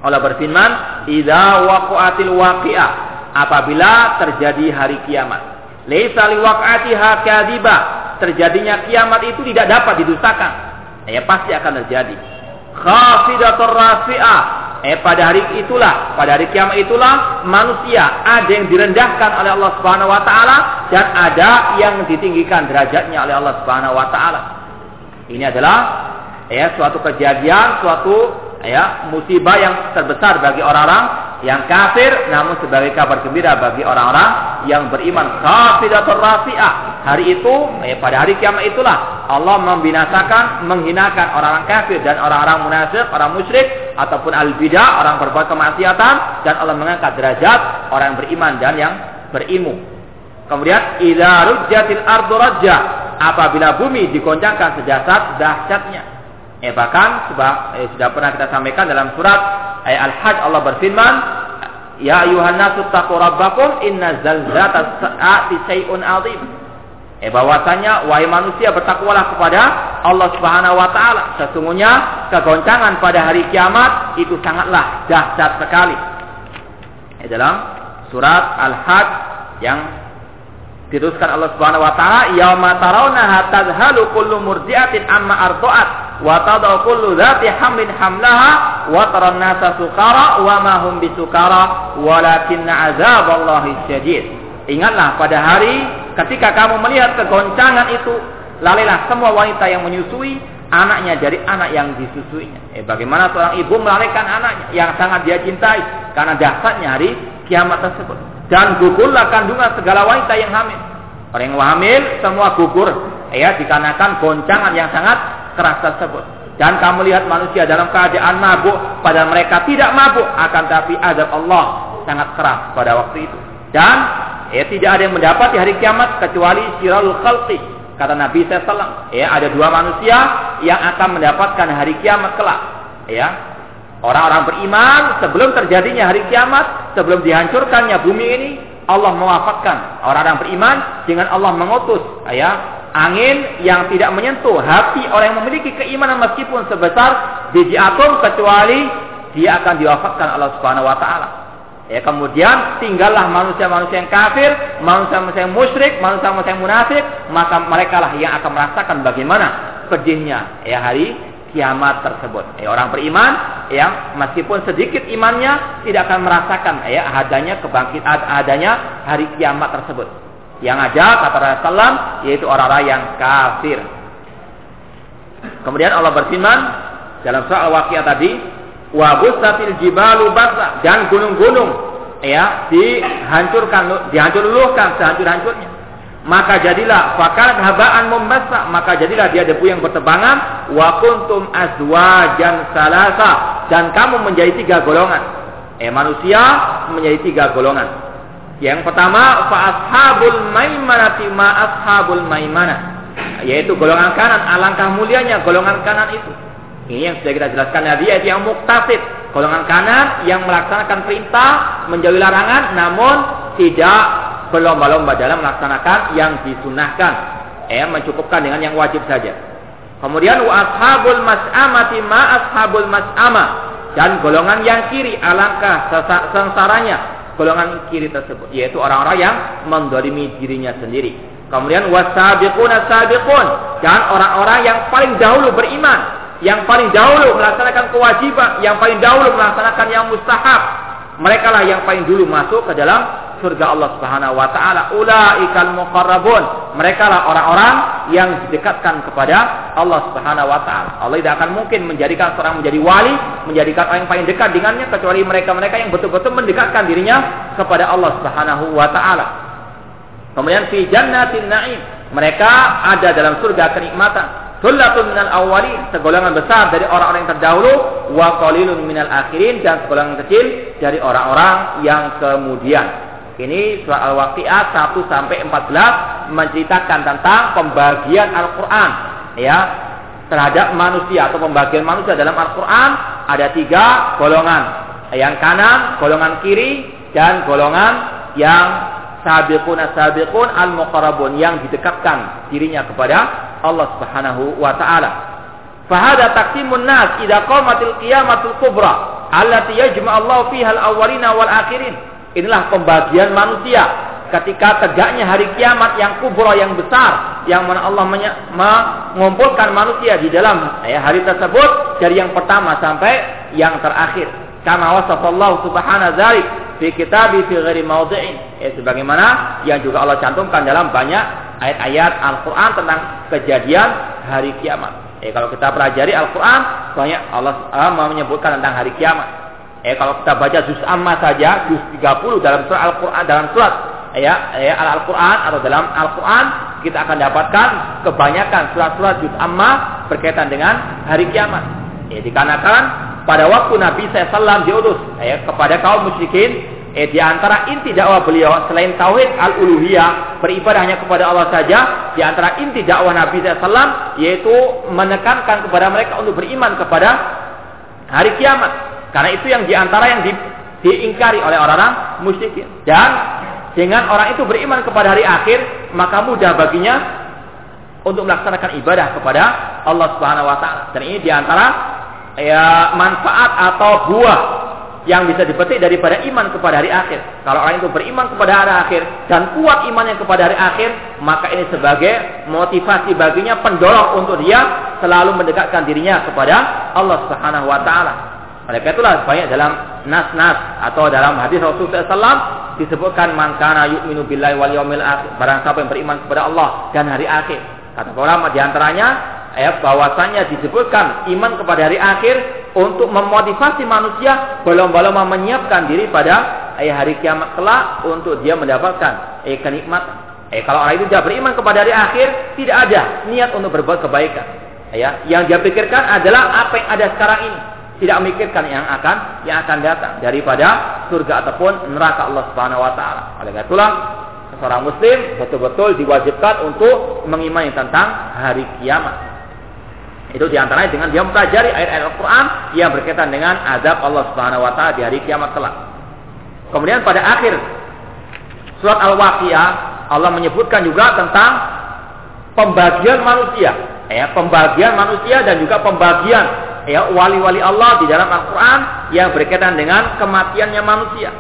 Allah berfirman, "Idza waqa'atil waqi'ah" apabila terjadi hari kiamat. Laisa liwaqa'atiha kadhiba. Terjadinya kiamat itu tidak dapat didustakan ya pasti akan terjadi. Khafidatur rafi'ah. Eh pada hari itulah, pada hari kiamat itulah manusia ada yang direndahkan oleh Allah Subhanahu wa taala dan ada yang ditinggikan derajatnya oleh Allah Subhanahu wa taala. Ini adalah ya suatu kejadian, suatu ya musibah yang terbesar bagi orang-orang yang kafir namun sebagai kabar gembira bagi orang-orang yang beriman. Kafidatur rafi'ah. Hari itu eh, pada hari kiamat itulah Allah membinasakan menghinakan orang-orang kafir dan orang-orang munafik orang musyrik ataupun al-bidah orang berbuat kemaksiatan dan Allah mengangkat derajat orang yang beriman dan yang berilmu. Kemudian idza rujjatil ardu rajja. Apabila bumi digoncangkan sejasat dahsyatnya Eh bahkan sudah, eh, sudah pernah kita sampaikan dalam surat ayat Al-Hajj Allah berfirman, Ya ayuhan nasu taqu rabbakum inna zalzata sa'ati syai'un 'adzim. Eh bahwasanya wahai manusia bertakwalah kepada Allah Subhanahu wa taala. Sesungguhnya kegoncangan pada hari kiamat itu sangatlah dahsyat sekali. Eh, dalam surat Al-Hajj yang diteruskan Allah Subhanahu wa taala, "Yauma tarawnaha tadhalu kullu murdi'atin amma arda'at wa tadau kullu dzati hamlin hamlaha wa taran nasa sukara wa ma hum bisukara walakinna azaballahi syadid. Ingatlah pada hari ketika kamu melihat kegoncangan itu, lalailah semua wanita yang menyusui anaknya dari anak yang disusuinya. Eh, bagaimana seorang ibu melalaikan anaknya yang sangat dia cintai karena dahsyatnya hari kiamat tersebut. Dan gugurlah kandungan segala wanita yang hamil. Orang yang hamil semua gugur ya dikarenakan goncangan yang sangat keras tersebut. Dan kamu lihat manusia dalam keadaan mabuk, pada mereka tidak mabuk, akan tapi azab Allah sangat keras pada waktu itu. Dan ya tidak ada yang mendapat di hari kiamat kecuali siralul khalqi. Kata Nabi SAW, ya ada dua manusia yang akan mendapatkan hari kiamat kelak. Ya, orang-orang beriman sebelum terjadinya hari kiamat, sebelum dihancurkannya bumi ini, Allah mewafatkan orang-orang beriman dengan Allah mengutus ya angin yang tidak menyentuh hati orang yang memiliki keimanan meskipun sebesar biji atom kecuali dia akan diwafatkan Allah Subhanahu wa taala. Ya, kemudian tinggallah manusia-manusia yang kafir, manusia-manusia yang musyrik, manusia-manusia yang munafik, maka mereka lah yang akan merasakan bagaimana pedihnya ya hari kiamat tersebut. Ya, orang beriman yang meskipun sedikit imannya tidak akan merasakan ya adanya kebangkitan adanya hari kiamat tersebut. Yang ada kata Rasulullah yaitu orang-orang yang kafir. Kemudian Allah berfirman dalam soal waqiah tadi, wa busatil jibalu dan gunung-gunung ya dihancurkan dihancur-luluhkan sehancur-hancurnya. Maka jadilah fakat habaan membasa, maka jadilah dia debu yang bertebangan wa kuntum azwajan salasa dan kamu menjadi tiga golongan. Eh manusia menjadi tiga golongan. Yang pertama, fa ashabul maimanati ma ashabul maimana. Yaitu golongan kanan, alangkah mulianya golongan kanan itu. Ini yang sudah kita jelaskan tadi yaitu yang muktasid. Golongan kanan yang melaksanakan perintah, menjauhi larangan, namun tidak berlomba-lomba dalam melaksanakan yang disunahkan. Eh, mencukupkan dengan yang wajib saja. Kemudian wa ashabul mas'amati ma ashabul mas'ama dan golongan yang kiri alangkah sengsaranya golongan kiri tersebut yaitu orang-orang yang mendolimi dirinya sendiri kemudian wasabiquna sabiqun dan orang-orang yang paling dahulu beriman yang paling dahulu melaksanakan kewajiban yang paling dahulu melaksanakan yang mustahab mereka lah yang paling dulu masuk ke dalam surga Allah Subhanahu wa taala. Ulaikal muqarrabun. Mereka lah orang-orang yang didekatkan kepada Allah Subhanahu wa taala. Allah tidak akan mungkin menjadikan seorang menjadi wali, menjadikan orang yang paling dekat dengannya kecuali mereka-mereka yang betul-betul mendekatkan dirinya kepada Allah Subhanahu wa taala. Kemudian fi jannatin na'im. Mereka ada dalam surga kenikmatan. Sullatun minal awwali, segolongan besar dari orang-orang yang terdahulu, wa qalilun minal akhirin dan segolongan kecil dari orang-orang yang kemudian. Ini surah Al-Waqiah 1 sampai 14 menceritakan tentang pembagian Al-Qur'an ya terhadap manusia atau pembagian manusia dalam Al-Qur'an ada tiga golongan. Yang kanan, golongan kiri dan golongan yang sabiqun as-sabiqun al-muqarrabun yang didekatkan dirinya kepada Allah Subhanahu wa taala. Fahada taqsimun nas idza qamatil qiyamatul kubra allati yajma'u Allah fiha al-awwalina wal akhirin. Inilah pembagian manusia ketika tegaknya hari kiamat yang kubro yang besar yang mana Allah mengumpulkan manusia di dalam ya, hari tersebut dari yang pertama sampai yang terakhir. Kama wasafallahu subhanahu dzalik fi kitabi fi ghairi mawdhi'in. Ya, sebagaimana yang juga Allah cantumkan dalam banyak ayat-ayat Al-Qur'an tentang kejadian hari kiamat. Ya, kalau kita pelajari Al-Qur'an banyak Allah, Allah menyebutkan tentang hari kiamat. Eh kalau kita baca juz amma saja, juz 30 dalam surat Al-Qur'an dalam surat ya, ya Al-Qur'an atau dalam Al-Qur'an kita akan dapatkan kebanyakan surat-surat juz amma berkaitan dengan hari kiamat. Ya, dikarenakan pada waktu Nabi SAW diutus ya, kepada kaum musyrikin eh, di antara inti dakwah beliau selain tauhid al-uluhiyah beribadah hanya kepada Allah saja di antara inti dakwah Nabi SAW yaitu menekankan kepada mereka untuk beriman kepada hari kiamat karena itu yang di antara yang di, diingkari oleh orang-orang musyrikin. Dan dengan orang itu beriman kepada hari akhir, maka mudah baginya untuk melaksanakan ibadah kepada Allah Subhanahu wa taala. Dan ini di antara ya manfaat atau buah yang bisa dipetik daripada iman kepada hari akhir. Kalau orang itu beriman kepada hari akhir dan kuat imannya kepada hari akhir, maka ini sebagai motivasi baginya pendorong untuk dia selalu mendekatkan dirinya kepada Allah Subhanahu wa taala. Oleh itulah banyak dalam nas-nas atau dalam hadis Rasulullah SAW disebutkan man kana yu'minu billahi wal yawmil akhir. Barang siapa yang beriman kepada Allah dan hari akhir. Kata ulama di antaranya ayat bahwasanya disebutkan iman kepada hari akhir untuk memotivasi manusia belum-belum menyiapkan diri pada eh, hari kiamat kelak untuk dia mendapatkan eh, kenikmatan. Eh, kalau orang itu tidak beriman kepada hari akhir, tidak ada niat untuk berbuat kebaikan. Ya, yang dia pikirkan adalah apa yang ada sekarang ini tidak memikirkan yang akan yang akan datang daripada surga ataupun neraka Allah Subhanahu wa taala. Oleh karena itulah seorang muslim betul-betul diwajibkan untuk mengimani tentang hari kiamat. Itu di antaranya dengan dia mempelajari ayat-ayat Al-Quran yang berkaitan dengan azab Allah Subhanahu Wa Taala di hari kiamat kelak. Kemudian pada akhir surat Al-Waqiah Allah menyebutkan juga tentang pembagian manusia, ya, pembagian manusia dan juga pembagian ya wali-wali Allah di dalam Al-Quran yang berkaitan dengan kematiannya manusia.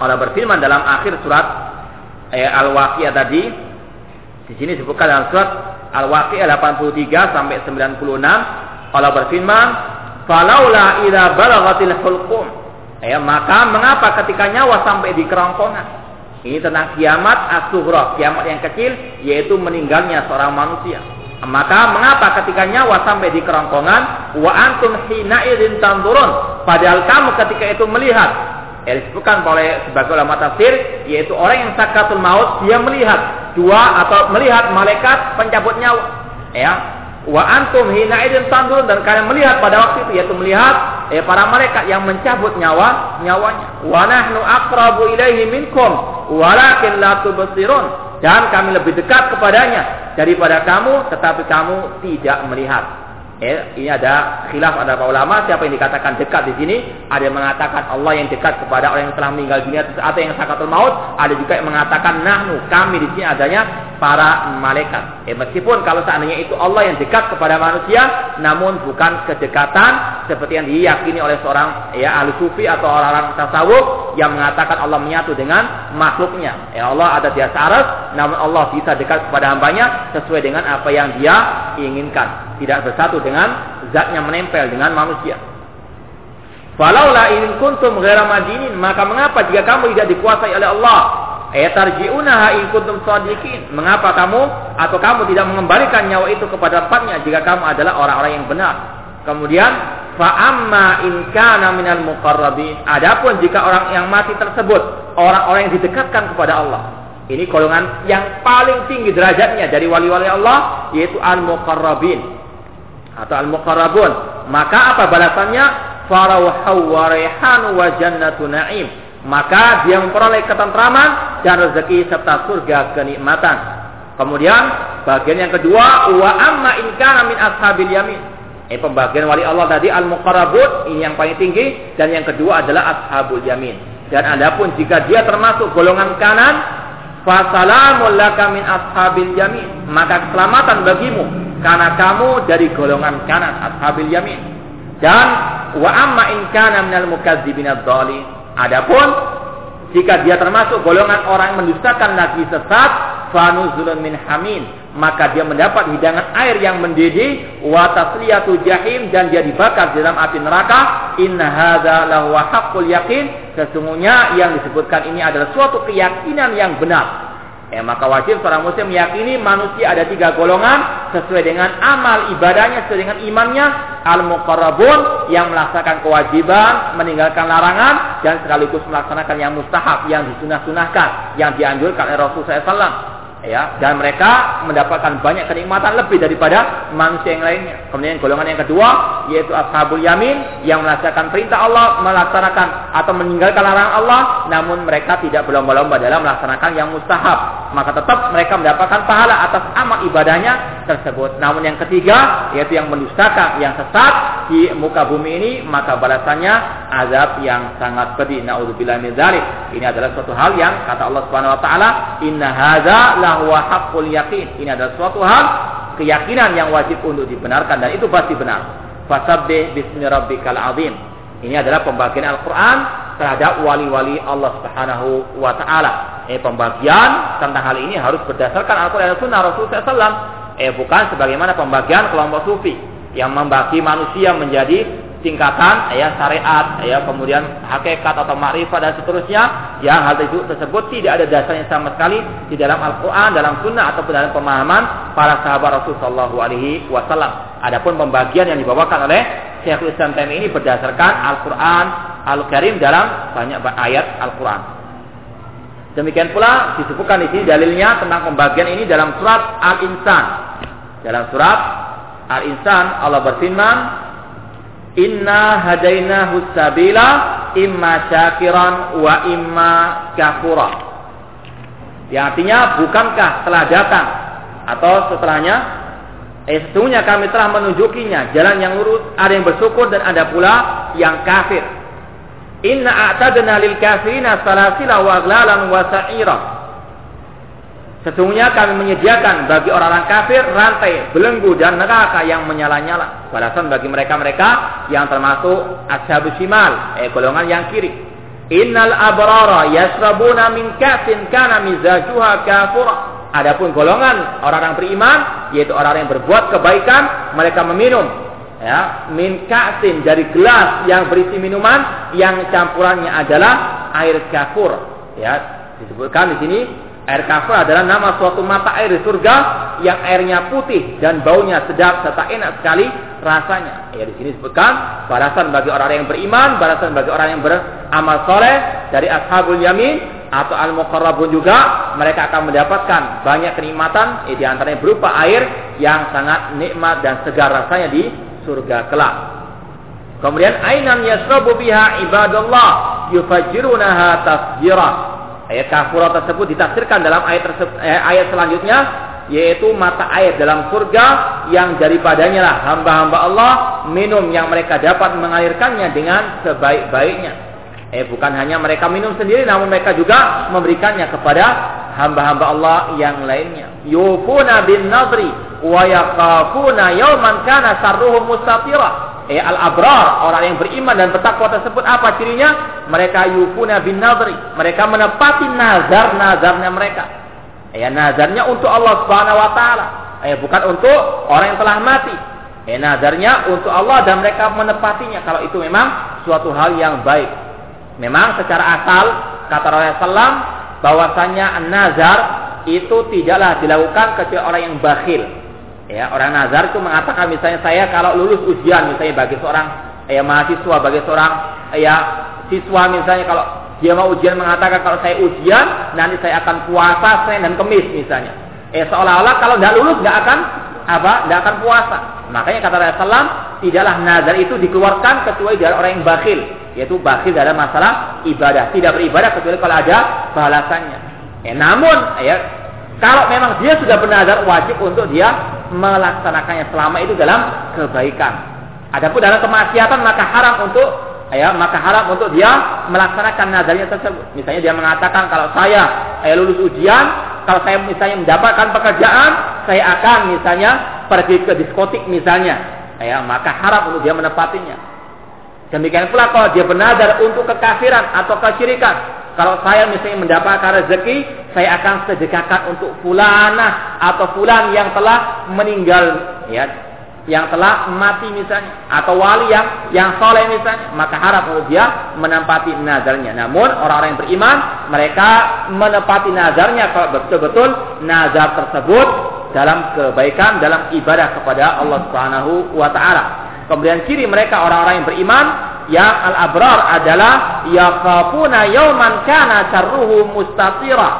Allah berfirman dalam akhir surat eh, Al-Waqiah tadi, di sini disebutkan dalam surat Al-Waqiah 83 sampai 96, Allah berfirman, "Falaula idza balagatil hulqum." Ya, maka mengapa ketika nyawa sampai di kerongkongan? Ini tentang kiamat as kiamat yang kecil yaitu meninggalnya seorang manusia. Maka mengapa ketika nyawa sampai di kerongkongan wa antum hina idzin tanzurun padahal kamu ketika itu melihat ya disebutkan oleh sebagai ulama tafsir yaitu orang yang sakatul maut dia melihat dua atau melihat malaikat pencabut nyawa. Ya. Wa antum hina idzin tanzurun dan kalian melihat pada waktu itu yaitu melihat ya para malaikat yang mencabut nyawa nyawanya. Wa nahnu aqrabu ilaihi minkum walakin la tubsirun dan kami lebih dekat kepadanya daripada kamu tetapi kamu tidak melihat. Eh, ini ada khilaf ada para ulama. Siapa yang dikatakan dekat di sini? Ada yang mengatakan Allah yang dekat kepada orang yang telah meninggal dunia atau yang sakatul maut. Ada juga yang mengatakan nahnu kami di sini adanya para malaikat eh, meskipun kalau seandainya itu Allah yang dekat kepada manusia namun bukan kedekatan seperti yang diyakini oleh seorang ya ahli sufi atau orang-orang tasawuf yang mengatakan Allah menyatu dengan makhluknya. Ya Allah ada di atas namun Allah bisa dekat kepada hambanya sesuai dengan apa yang dia inginkan. Tidak bersatu dengan zatnya menempel dengan manusia. Falaula in kuntum ghaira madinin, maka mengapa jika kamu tidak dikuasai oleh Allah? Etarji'unaha in kuntum. Mengapa kamu atau kamu tidak mengembalikan nyawa itu kepada tempatnya jika kamu adalah orang-orang yang benar? Kemudian fa amma in kana minal muqarrabin. Adapun jika orang yang mati tersebut orang-orang yang didekatkan kepada Allah. Ini golongan yang paling tinggi derajatnya dari wali-wali Allah yaitu al-muqarrabin atau al-muqarrabun. Maka apa balasannya? Farauhu wa. Maka dia memperoleh ketentraman dan rezeki serta surga kenikmatan. Kemudian bagian yang kedua wa amma in kana min ashabil yamin. Eh pembagian wali Allah tadi al-muqarrabun ini yang paling tinggi dan yang kedua adalah ashabul yamin. Dan adapun jika dia termasuk golongan kanan fasalamul laka min ashabil yamin, maka keselamatan bagimu karena kamu dari golongan kanan ashabil yamin. Dan wa amma in kana minal mukadzibin adh-dhalin. Adapun jika dia termasuk golongan orang yang mendustakan nabi sesat, fanuzulun min hamin, maka dia mendapat hidangan air yang mendidih wa tasliyatu jahim dan dia dibakar di dalam api neraka. Inna hadza lahu haqqul yakin. Sesungguhnya yang disebutkan ini adalah suatu keyakinan yang benar. Ya, maka wajib seorang muslim meyakini manusia ada tiga golongan sesuai dengan amal ibadahnya, sesuai dengan imannya. Al-muqarrabun yang melaksanakan kewajiban, meninggalkan larangan dan sekaligus melaksanakan yang mustahab, yang disunah-sunahkan, yang dianjurkan oleh Rasulullah SAW ya dan mereka mendapatkan banyak kenikmatan lebih daripada manusia yang lainnya. Kemudian golongan yang kedua yaitu ashabul yamin yang melaksanakan perintah Allah, melaksanakan atau meninggalkan larangan Allah, namun mereka tidak berlomba-lomba dalam melaksanakan yang mustahab. Maka tetap mereka mendapatkan pahala atas amal ibadahnya tersebut. Namun yang ketiga yaitu yang mendustakan, yang sesat di muka bumi ini, maka balasannya azab yang sangat pedih. Nauzubillah Ini adalah suatu hal yang kata Allah Subhanahu wa taala, "Inna hadza huwa haqqul yakin. Ini adalah suatu hal keyakinan yang wajib untuk dibenarkan dan itu pasti benar. Fasabbih bismi rabbikal azim. Ini adalah pembagian Al-Qur'an terhadap wali-wali Allah Subhanahu wa taala. Eh pembagian tentang hal ini harus berdasarkan Al-Qur'an dan Sunnah Rasulullah SAW. Eh bukan sebagaimana pembagian kelompok sufi yang membagi manusia menjadi tingkatan ya syariat ya kemudian hakikat atau makrifat dan seterusnya yang hal itu tersebut tidak ada dasarnya sama sekali di dalam Al-Qur'an dalam sunnah ataupun dalam pemahaman para sahabat Rasulullah Shallallahu alaihi wasallam. Adapun pembagian yang dibawakan oleh Syekhul Islam ini berdasarkan Al-Qur'an Al-Karim dalam banyak ayat Al-Qur'an. Demikian pula disebutkan di sini dalilnya tentang pembagian ini dalam surat Al-Insan. Dalam surat Al-Insan Allah berfirman, Inna hadaina husabila imma syakiran wa imma kafura. Yang artinya bukankah telah datang atau setelahnya eh sesungguhnya kami telah menunjukinya jalan yang lurus, ada yang bersyukur dan ada pula yang kafir. Inna a'tadna lil kafirina salasila wa aglalan wa sa'ira. Sesungguhnya kami menyediakan bagi orang-orang kafir rantai, belenggu dan neraka yang menyala-nyala. Balasan bagi mereka-mereka yang termasuk ashabu shimal, eh, golongan yang kiri. Innal abrara yasrabuna min ka'sin kana mizajuha kafura. Adapun golongan orang-orang beriman yaitu orang yang berbuat kebaikan, mereka meminum ya, min ka'sin dari gelas yang berisi minuman yang campurannya adalah air kafur. Ya, disebutkan di sini Air kafir adalah nama suatu mata air di surga yang airnya putih dan baunya sedap serta enak sekali rasanya. Ya di sini disebutkan balasan bagi orang yang beriman, balasan bagi orang yang beramal soleh dari ashabul yamin atau al muqarrabun juga mereka akan mendapatkan banyak kenikmatan ya, di antaranya berupa air yang sangat nikmat dan segar rasanya di surga kelak. Kemudian ainan yasrabu biha ibadallah yufajjirunaha tasjirah Ayat kafurah tersebut ditafsirkan dalam ayat tersebut, eh, ayat selanjutnya yaitu mata air dalam surga yang daripadanya lah hamba-hamba Allah minum yang mereka dapat mengalirkannya dengan sebaik-baiknya. Eh bukan hanya mereka minum sendiri namun mereka juga memberikannya kepada hamba-hamba Allah yang lainnya. Yufuna bin nadri wa yaqafuna yawman kana sarruhu mustatira eh al-abrar, orang yang beriman dan bertakwa tersebut apa cirinya? Mereka yufuna bin nadri. Mereka menepati nazar-nazarnya mereka. Ya, nazarnya untuk Allah Subhanahu wa taala. Eh, bukan untuk orang yang telah mati. Eh, nazarnya untuk Allah dan mereka menepatinya kalau itu memang suatu hal yang baik. Memang secara asal kata Rasulullah bahwasanya nazar itu tidaklah dilakukan kecuali orang yang bakhil Ya, orang nazar itu mengatakan misalnya saya kalau lulus ujian misalnya bagi seorang ya mahasiswa bagi seorang ya siswa misalnya kalau dia mau ujian mengatakan kalau saya ujian nanti saya akan puasa Senin dan Kamis misalnya. Eh seolah-olah kalau tidak lulus nggak akan apa? Tidak akan puasa. Makanya kata Rasulullah tidaklah nazar itu dikeluarkan kecuali dari orang yang bakhil, yaitu bakhil dalam masalah ibadah, tidak beribadah kecuali kalau ada balasannya. Eh, namun ya kalau memang dia sudah bernazar wajib untuk dia melaksanakannya selama itu dalam kebaikan. Adapun dalam kemaksiatan maka haram untuk ya maka haram untuk dia melaksanakan nazarnya tersebut. Misalnya dia mengatakan kalau saya saya lulus ujian, kalau saya misalnya mendapatkan pekerjaan, saya akan misalnya pergi ke diskotik misalnya. Ya, maka haram untuk dia menepatinya. Demikian pula kalau dia bernazar untuk kekafiran atau kesyirikan, kalau saya misalnya mendapatkan rezeki, saya akan sedekahkan untuk fulana atau fulan yang telah meninggal, ya, yang telah mati misalnya, atau wali yang yang soleh misalnya, maka harap dia menempati nazarnya. Namun orang-orang yang beriman, mereka menempati nazarnya kalau betul-betul nazar tersebut dalam kebaikan, dalam ibadah kepada Allah Subhanahu wa taala. Kemudian ciri mereka orang-orang yang beriman yang al-abrar adalah yakhafuna yauman kana syarruhu mustatira.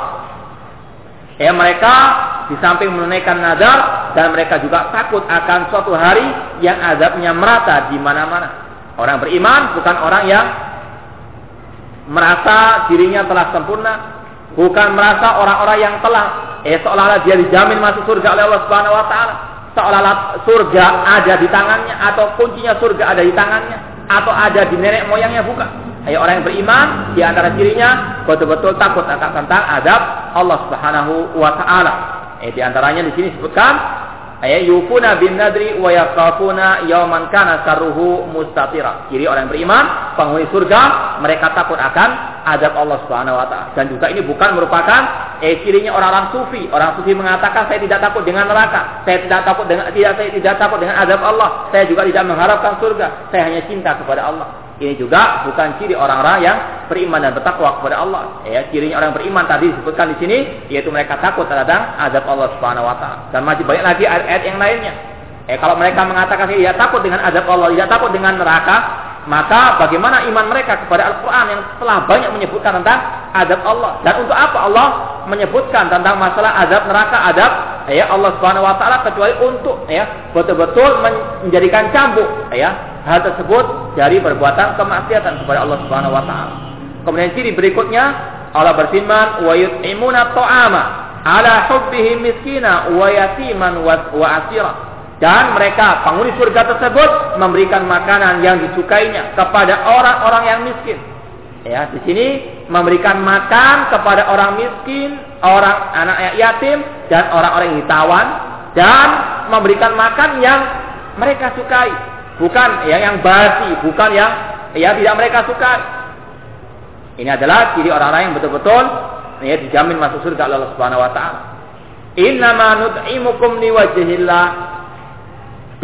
Ya mereka di samping menunaikan nazar dan mereka juga takut akan suatu hari yang azabnya merata di mana-mana. Orang beriman bukan orang yang merasa dirinya telah sempurna, bukan merasa orang-orang yang telah eh seolah-olah dia dijamin masuk surga oleh Allah Subhanahu wa taala. Seolah-olah surga ada di tangannya atau kuncinya surga ada di tangannya atau ada di nenek moyangnya bukan. Ayo orang yang beriman di antara cirinya betul-betul takut akan tentang adab Allah Subhanahu wa taala. Eh di antaranya di sini disebutkan ayat yufuna bin nadri wa yaqafuna yauman kana sarruhu mustatira. Ciri orang yang beriman, penghuni surga, mereka takut akan adab Allah Subhanahu wa taala. Dan juga ini bukan merupakan eh cirinya orang-orang sufi. Orang sufi mengatakan saya tidak takut dengan neraka, saya tidak takut dengan tidak saya tidak takut dengan adab Allah, saya juga tidak mengharapkan surga, saya hanya cinta kepada Allah. Ini juga bukan ciri orang-orang yang beriman dan bertakwa kepada Allah. Ya, cirinya orang beriman tadi disebutkan di sini yaitu mereka takut terhadap azab Allah Subhanahu wa taala. Dan masih banyak lagi ayat-ayat yang lainnya. Eh, kalau mereka mengatakan tidak takut dengan azab Allah, tidak takut dengan neraka, maka bagaimana iman mereka kepada Al-Quran yang telah banyak menyebutkan tentang azab Allah? Dan untuk apa Allah menyebutkan tentang masalah azab neraka, azab ya Allah Subhanahu Wa Taala kecuali untuk ya betul-betul menjadikan cambuk ya hal tersebut dari perbuatan kemaksiatan kepada Allah Subhanahu wa taala. Kemudian ciri berikutnya Allah berfirman wa yut'imuna ta'ama ala hubbihi miskina wa yatiman wa asira. Dan mereka penghuni surga tersebut memberikan makanan yang disukainya kepada orang-orang yang miskin. Ya, di sini memberikan makan kepada orang miskin, orang anak yatim dan orang-orang yang ditawan dan memberikan makan yang mereka sukai bukan ya yang basi, bukan yang ya tidak mereka suka. Ini adalah ciri orang-orang yang betul-betul ya dijamin masuk surga Allah Subhanahu wa taala. Innama nut'imukum liwajhillah.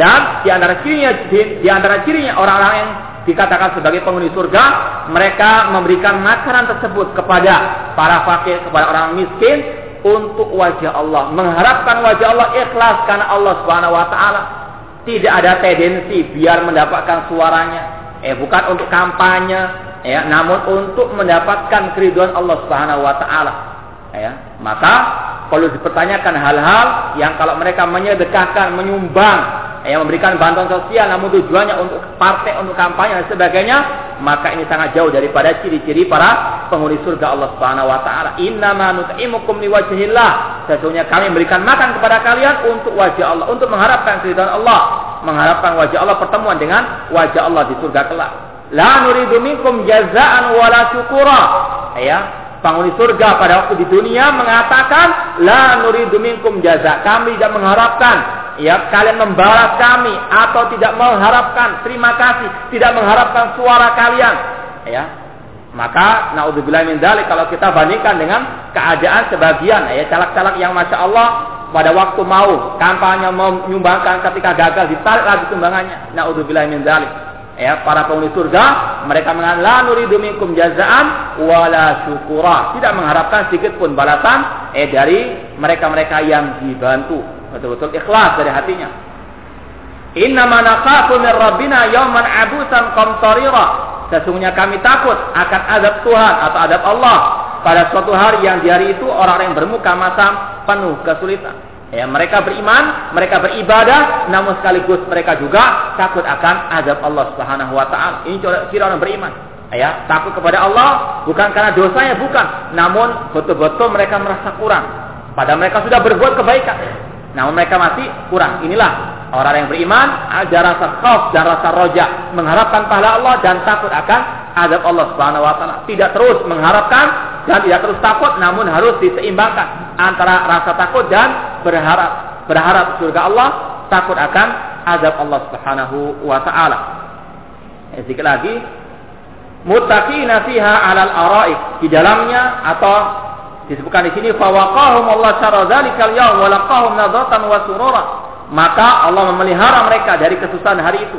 Dan di antara cirinya di, di antara cirinya orang-orang yang dikatakan sebagai penghuni surga, mereka memberikan makanan tersebut kepada para fakir, kepada orang miskin untuk wajah Allah, mengharapkan wajah Allah ikhlas karena Allah Subhanahu wa taala tidak ada tendensi biar mendapatkan suaranya. Eh bukan untuk kampanye, ya, namun untuk mendapatkan keriduan Allah Subhanahu wa taala. Ya, maka perlu dipertanyakan hal-hal yang kalau mereka menyedekahkan, menyumbang, yang memberikan bantuan sosial namun tujuannya untuk partai, untuk kampanye dan sebagainya, maka ini sangat jauh daripada ciri-ciri para penghuni surga Allah Subhanahu wa taala. Innama nut'imukum liwajhillah. Sesungguhnya kami memberikan makan kepada kalian untuk wajah Allah, untuk mengharapkan keridhaan Allah, mengharapkan wajah Allah pertemuan dengan wajah Allah di surga kelak. La nuridu minkum jazaan wala syukura. Ya, penghuni surga pada waktu di dunia mengatakan la nuridu minkum jaza. Kami tidak mengharapkan ya kalian membalas kami atau tidak mengharapkan terima kasih, tidak mengharapkan suara kalian, ya. Maka naudzubillah min dzalik kalau kita bandingkan dengan keadaan sebagian ya caleg-caleg yang masya Allah pada waktu mau kampanye menyumbangkan ketika gagal ditarik lagi sumbangannya. Naudzubillah min dzalik ya para penghuni surga mereka mengatakan nuridu minkum jazaan wala syukura tidak mengharapkan sedikit pun balasan eh dari mereka-mereka yang dibantu betul-betul ikhlas dari hatinya inna ma nakhafu min rabbina yawman abusan qamtarira sesungguhnya kami takut akan azab Tuhan atau azab Allah pada suatu hari yang di hari itu orang-orang yang bermuka masam penuh kesulitan Ya, mereka beriman, mereka beribadah, namun sekaligus mereka juga takut akan azab Allah Subhanahu wa taala. Ini kira orang beriman. Ya, takut kepada Allah bukan karena dosanya bukan, namun betul-betul mereka merasa kurang. Padahal mereka sudah berbuat kebaikan. Namun mereka masih kurang. Inilah orang yang beriman ada rasa khauf dan rasa roja, mengharapkan pahala Allah dan takut akan azab Allah Subhanahu wa taala. Tidak terus mengharapkan dan tidak terus takut namun harus diseimbangkan antara rasa takut dan berharap. Berharap surga Allah, takut akan azab Allah Subhanahu wa taala. Eh, sedikit lagi muttaqina fiha 'alal araik di dalamnya atau disebutkan di sini fawaqahum Allah syarra dzalikal yaum wa laqahum maka Allah memelihara mereka dari kesusahan hari itu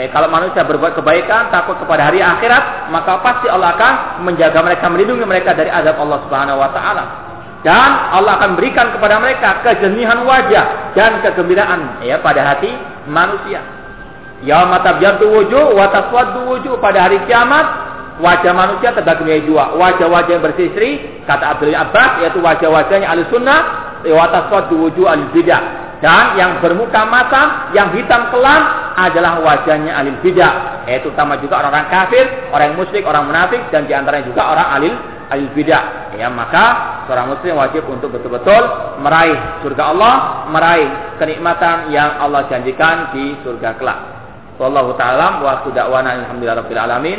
Eh, kalau manusia berbuat kebaikan, takut kepada hari akhirat, maka pasti Allah akan menjaga mereka, melindungi mereka dari azab Allah Subhanahu wa taala. Dan Allah akan berikan kepada mereka kejernihan wajah dan kegembiraan ya pada hati manusia. Ya mata biar wa taswaddu pada hari kiamat wajah manusia terbagi menjadi dua. Wajah-wajah yang berseri, kata Abdul Abbas, yaitu wajah-wajahnya ahli sunnah, wa taswaddu wujud al bidah dan yang bermuka masam, yang hitam kelam adalah wajahnya alil bidah. Yaitu utama juga orang-orang kafir, orang musyrik, orang munafik, dan di antaranya juga orang alil alil bidah. Ya, maka seorang muslim wajib untuk betul-betul meraih surga Allah, meraih kenikmatan yang Allah janjikan di surga kelak. Wallahu ta'ala wa da'wana alhamdulillah rabbil alamin.